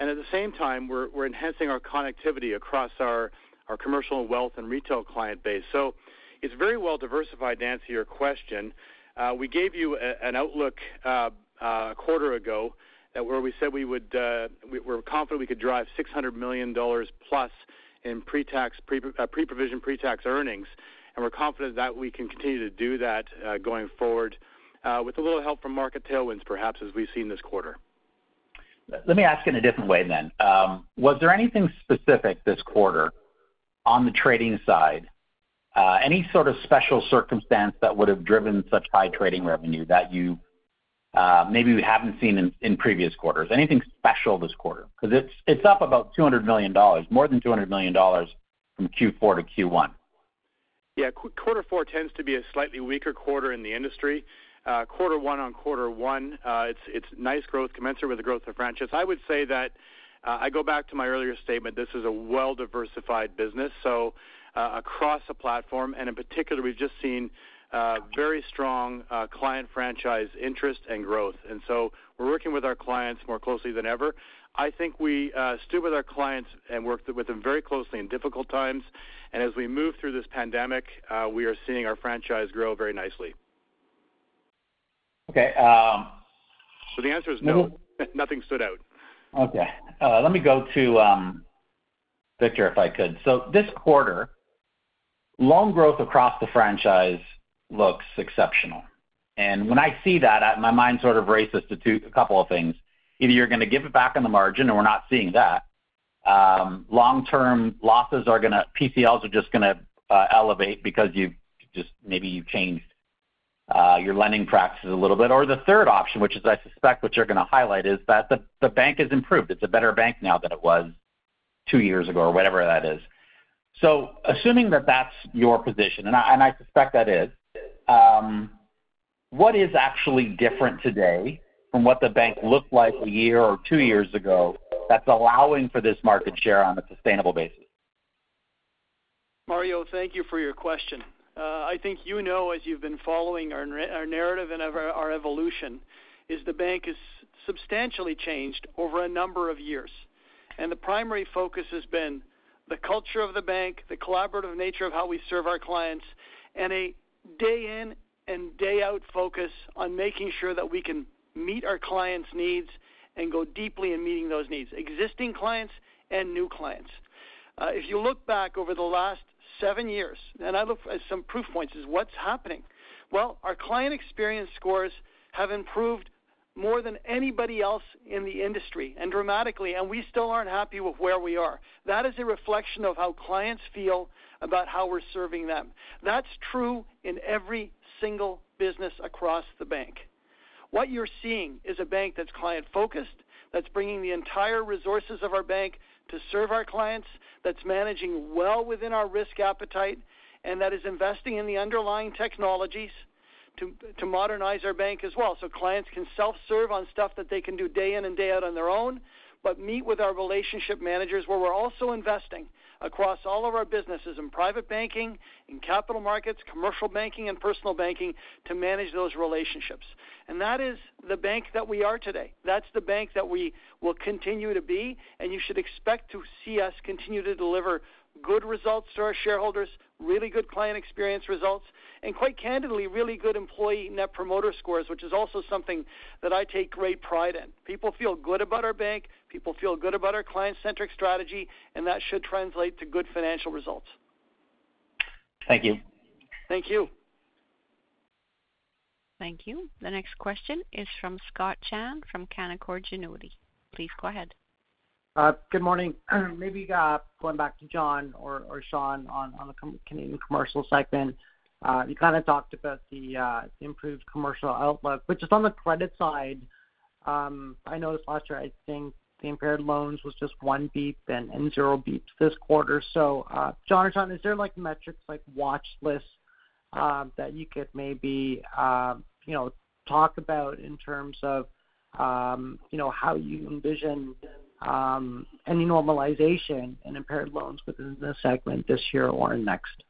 And at the same time, we're enhancing our connectivity across our commercial wealth and retail client base. So it's very well diversified to answer your question. Uh, we gave you an outlook uh, a quarter ago where we said we would, uh, we're confident we could drive 600 million dollars plus in pre-tax, uh, pre-provision pre-tax earnings, and we're confident that we can continue to do that uh, going forward with a little help from market tailwinds, perhaps as we've seen this quarter. Let me ask in a different way then. Um, was there anything specific this quarter on the trading side, any sort of special circumstance that would have driven such high trading revenue that you Uh, maybe we haven't seen in previous quarters? Anything special this quarter? Because it's up about 200 million dollars, more than 200 million dollars from Q4 to Q1. Yeah. Quarter four tends to be a slightly weaker quarter in the industry. Uh, quarter one on quarter one, uh, it's nice growth commensurate with the growth of franchise. I would say that I go back to my earlier statement, this is a well-diversified business, so across the platform, and in particular, we've just seen Uh, very strong uh, client franchise interest and growth. And so we're working with our clients more closely than ever. I think we uh, stood with our clients and worked with them very closely in difficult times. And as we move through this pandemic, we are seeing our franchise grow very nicely. Okay. Um so the answer is no. Nothing stood out. Okay. Let me go to um, Victor, if I could. So this quarter, loan growth across the franchise looks exceptional. And when I see that, my mind sort of races to two, a couple of things. Either you're gonna give it back on the margin, and we're not seeing that. Um, long-term losses are going to PCLs are just gonna uh, elevate because you've just maybe you've changed uh, your lending practices a little bit. Or the third option, which is I suspect what you're gonna highlight, is that the the bank has improved. It's a better bank now than it was two years ago or whatever that is. So assuming that that's your position, and I, and I suspect that is, Um, what is actually different today from what the bank looked like a year or two years ago that's allowing for this market share on a sustainable basis? Mario, thank you for your question. Uh, I think you know, as you've been following our narrative and our evolution, is the bank has substantially changed over a number of years. And the primary focus has been the culture of the bank, the collaborative nature of how we serve our clients, and a day in and day out focus on making sure that we can meet our clients' needs and go deeply in meeting those needs, existing clients and new clients. Uh, if you look back over the last seven years, and I look at some proof points is what's happening. Well, our client experience scores have improved more than anybody else in the industry, and dramatically, and we still aren't happy with where we are. That is a reflection of how clients feel about how we're serving them. That's true in every single business across the bank. What you're seeing is a bank that's client-focused, that's bringing the entire resources of our bank to serve our clients, that's managing well within our risk appetite, and that is investing in the underlying technologies to modernize our bank as well, so clients can self-serve on stuff that they can do day in and day out on their own, but meet with our relationship managers, where we're also investing across all of our businesses in private banking, in capital markets, commercial banking, and personal banking to manage those relationships. And that is the bank that we are today. That's the bank that we will continue to be, and you should expect to see us continue to deliver good results to our shareholders, really good client experience results, and quite candidly, really good employee net promoter scores, which is also something that I take great pride in. People feel good about our bank, people feel good about our client-centric strategy, and that should translate to good financial results. Thank you. Thank you. Thank you. The next question is from Scott Chan from Canaccord Genuity. Please go ahead. Uh, good morning. Maybe uh, going back to John or Shawn on the Canadian commercial segment. Uh, you kind of talked about the improved commercial outlook. But just on the credit side, um, I noticed last year, I think the impaired loans was just 1 basis point and 0 basis points this quarter. So, John or Shawn, is there like metrics like watch lists that you could maybe you know talk about in terms of Um, you know how you envision um, any normalization in impaired loans within the segment this year or next?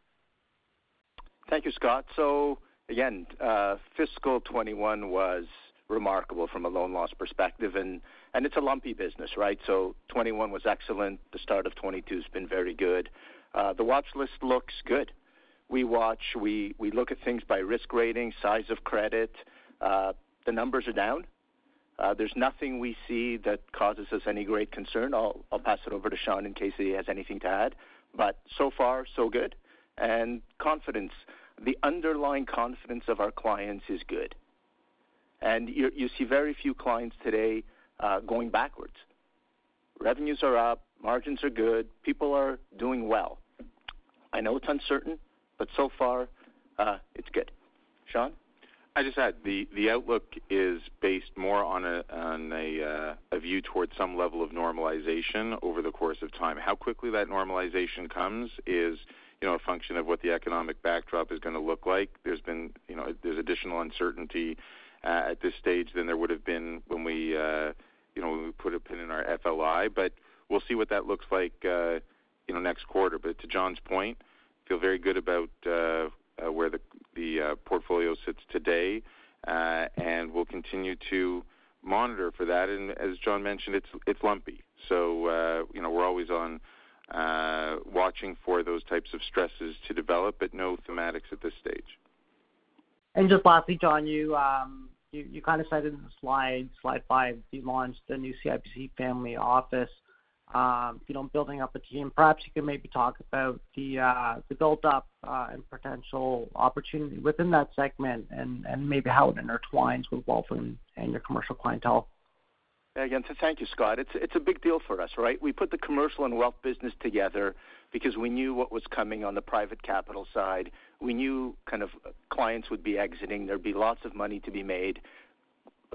Thank you, Scott. So again, uh, fiscal 2021 was remarkable from a loan loss perspective, and it's a lumpy business, right? So 2021 was excellent. The start of 2022 has been very good. Uh, the watch list looks good. We watch, we look at things by risk rating, size of credit. Uh, the numbers are down. Uh, there's nothing we see that causes us any great concern. I'll pass it over to Shawn in case he has anything to add. But so far, so good. And confidence, the underlying confidence of our clients is good. And You see very few clients today uh, going backwards. Revenues are up, margins are good, people are doing well. I know it's uncertain, but so far, uh, it's good. Shawn? I just add the outlook is based more on uh, a view towards some level of normalization over the course of time. How quickly that normalization comes is, you know, a function of what the economic backdrop is gonna look like. There's been, you know, there's additional uncertainty uh, at this stage than there would have been when we, uh, you know, when we put a pin in our FLI. But we'll see what that looks like, you know, next quarter. But to John's point, feel very good about Uh, where the uh, portfolio sits today, uh, and we'll continue to monitor for that. And as John mentioned, it's it's lumpy. So, you know, we're always on watching for those types of stresses to develop, but no thematics at this stage. And just lastly, John, you um, kind of cited in the slide slide five, you launched the new CIBC Family Office, you know, building up a team. Perhaps you could maybe talk about the uh build-up and potential opportunity within that segment and maybe how it intertwines with wealth and your commercial clientele. Again, thank you, Scott. It's it's a big deal for us, right? We put the commercial and wealth business together because we knew what was coming on the private capital side. We knew kind of clients would be exiting. There'd be lots of money to be made.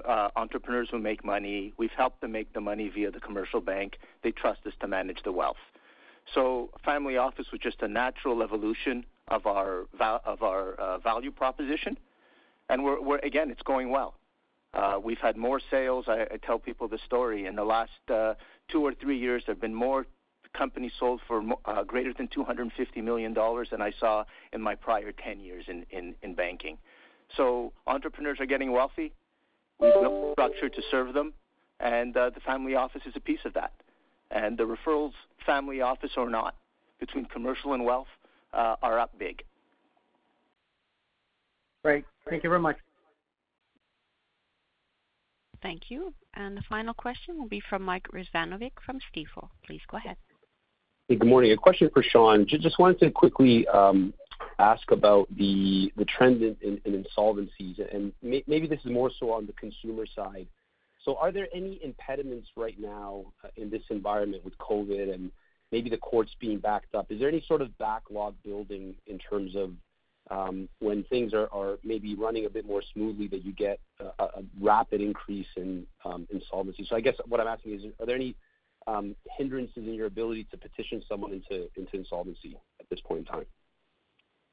Uh, entrepreneurs who make money. We've helped them make the money via the commercial bank. They trust us to manage the wealth. So family office was just a natural evolution of our uh, value proposition. And we're again, it's going well. Uh, we've had more sales. I tell people the story. In the last two or three years, there have been more companies sold for uh, greater than $250 million than I saw in my prior 10 years in, in, in banking. So entrepreneurs are getting wealthy. We've built structure to serve them, and uh, the family office is a piece of that. And the referrals, family office or not, between commercial and wealth, uh, are up big. Great. Thank you very much. Thank you. And the final question will be from Mike Rizvanovic from Stifel. Please go ahead. Hey, good morning. A question for Shawn. Just wanted to quickly um, ask about the trend in insolvencies, and maybe this is more so on the consumer side. So, Are there any impediments right now uh, in this environment with COVID and maybe the courts being backed up? Is there any sort of backlog building in terms of um, when things are maybe running a bit more smoothly, that you get a rapid increase in um, insolvency? So, I guess what I'm asking is, are there any hindrances in your ability to petition someone into insolvency at this point in time?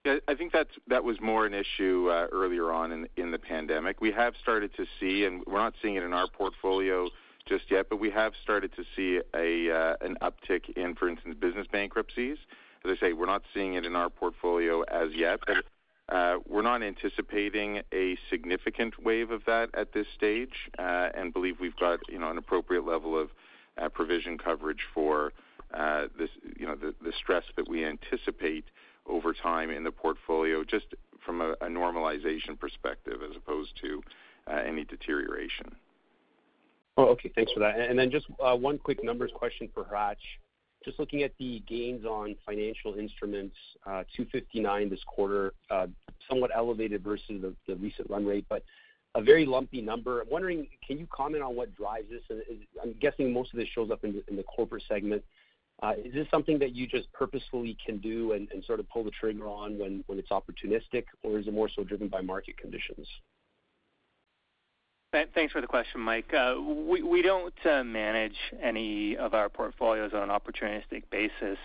Yeah, I think that's that was more an issue uh, earlier on in in the pandemic. We have started to see, and we're not seeing it in our portfolio just yet, but we have started to see a uh, an uptick in, for instance, business bankruptcies. As I say, we're not seeing it in our portfolio as yet, but uh, we're not anticipating a significant wave of that at this stage, uh, and believe we've got you know an appropriate level of uh, provision coverage for uh, this you know the, the stress that we anticipate over time in the portfolio, just from a normalization perspective as opposed to uh, any deterioration. Oh, okay. Thanks for that. And then just uh, one quick numbers question for Hratch. Just looking at the gains on financial instruments, uh, 259 this quarter, somewhat elevated versus the recent run rate, but a very lumpy number. I'm wondering, can you comment on what drives this? I'm guessing most of this shows up in the corporate segment. Uh, is this something that you just purposefully can do and sort of pull the trigger on when it's opportunistic, or is it more so driven by market conditions? Thanks for the question, Mike. Uh, we don't uh, manage any of our portfolios on an opportunistic basis.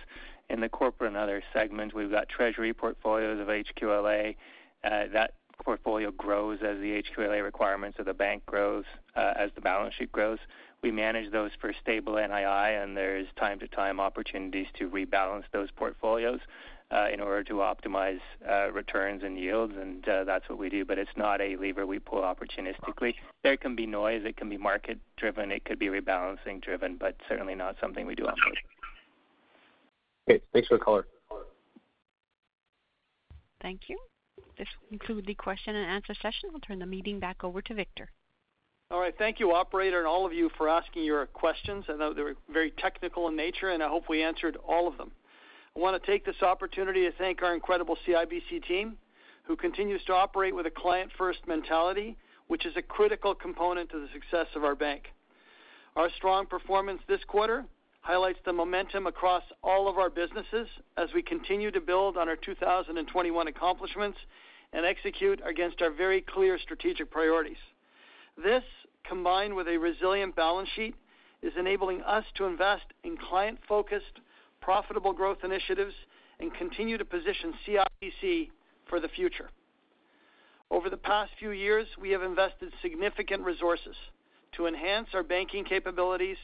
In the corporate and other segments, we've got treasury portfolios of HQLA. That portfolio grows as the HQLA requirements of the bank grows, as the balance sheet grows. We manage those for stable NII, and there's time to time opportunities to rebalance those portfolios uh, in order to optimize uh, returns and yields, and uh, that's what we do. But it's not a lever we pull opportunistically. There can be noise, it can be market driven, it could be rebalancing driven, but certainly not something we do on purpose. Okay, thanks for the color. Thank you. This will conclude the question and answer session. I'll turn the meeting back over to Victor. All right. Thank you, operator, and all of you for asking your questions. I know they were very technical in nature, and I hope we answered all of them. I want to take this opportunity to thank our incredible CIBC team, who continues to operate with a client-first mentality, which is a critical component to the success of our bank. Our strong performance this quarter highlights the momentum across all of our businesses as we continue to build on our 2021 accomplishments and execute against our very clear strategic priorities. This, combined with a resilient balance sheet, is enabling us to invest in client-focused, profitable growth initiatives and continue to position CIBC for the future. Over the past few years, we have invested significant resources to enhance our banking capabilities,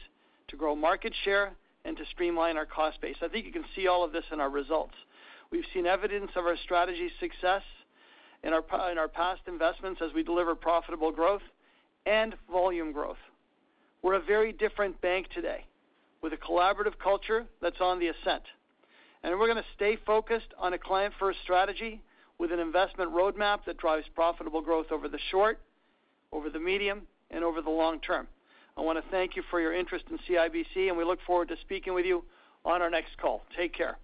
to grow market share, and to streamline our cost base. I think you can see all of this in our results. We've seen evidence of our strategy's success in our past investments as we deliver profitable growth, and volume growth. We're a very different bank today with a collaborative culture that's on the ascent. And we're going to stay focused on a client-first strategy with an investment roadmap that drives profitable growth over the short, over the medium, and over the long term. I want to thank you for your interest in CIBC, and we look forward to speaking with you on our next call. Take care.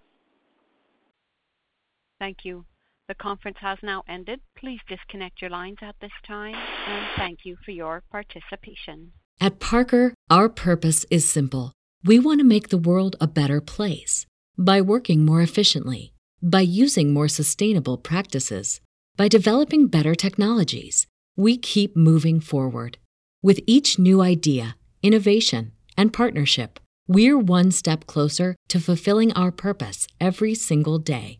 Thank you. The conference has now ended. Please disconnect your lines at this time, and thank you for your participation. At Parker, our purpose is simple. We want to make the world a better place by working more efficiently, by using more sustainable practices, by developing better technologies. We keep moving forward. With each new idea, innovation, and partnership, we're one step closer to fulfilling our purpose every single day.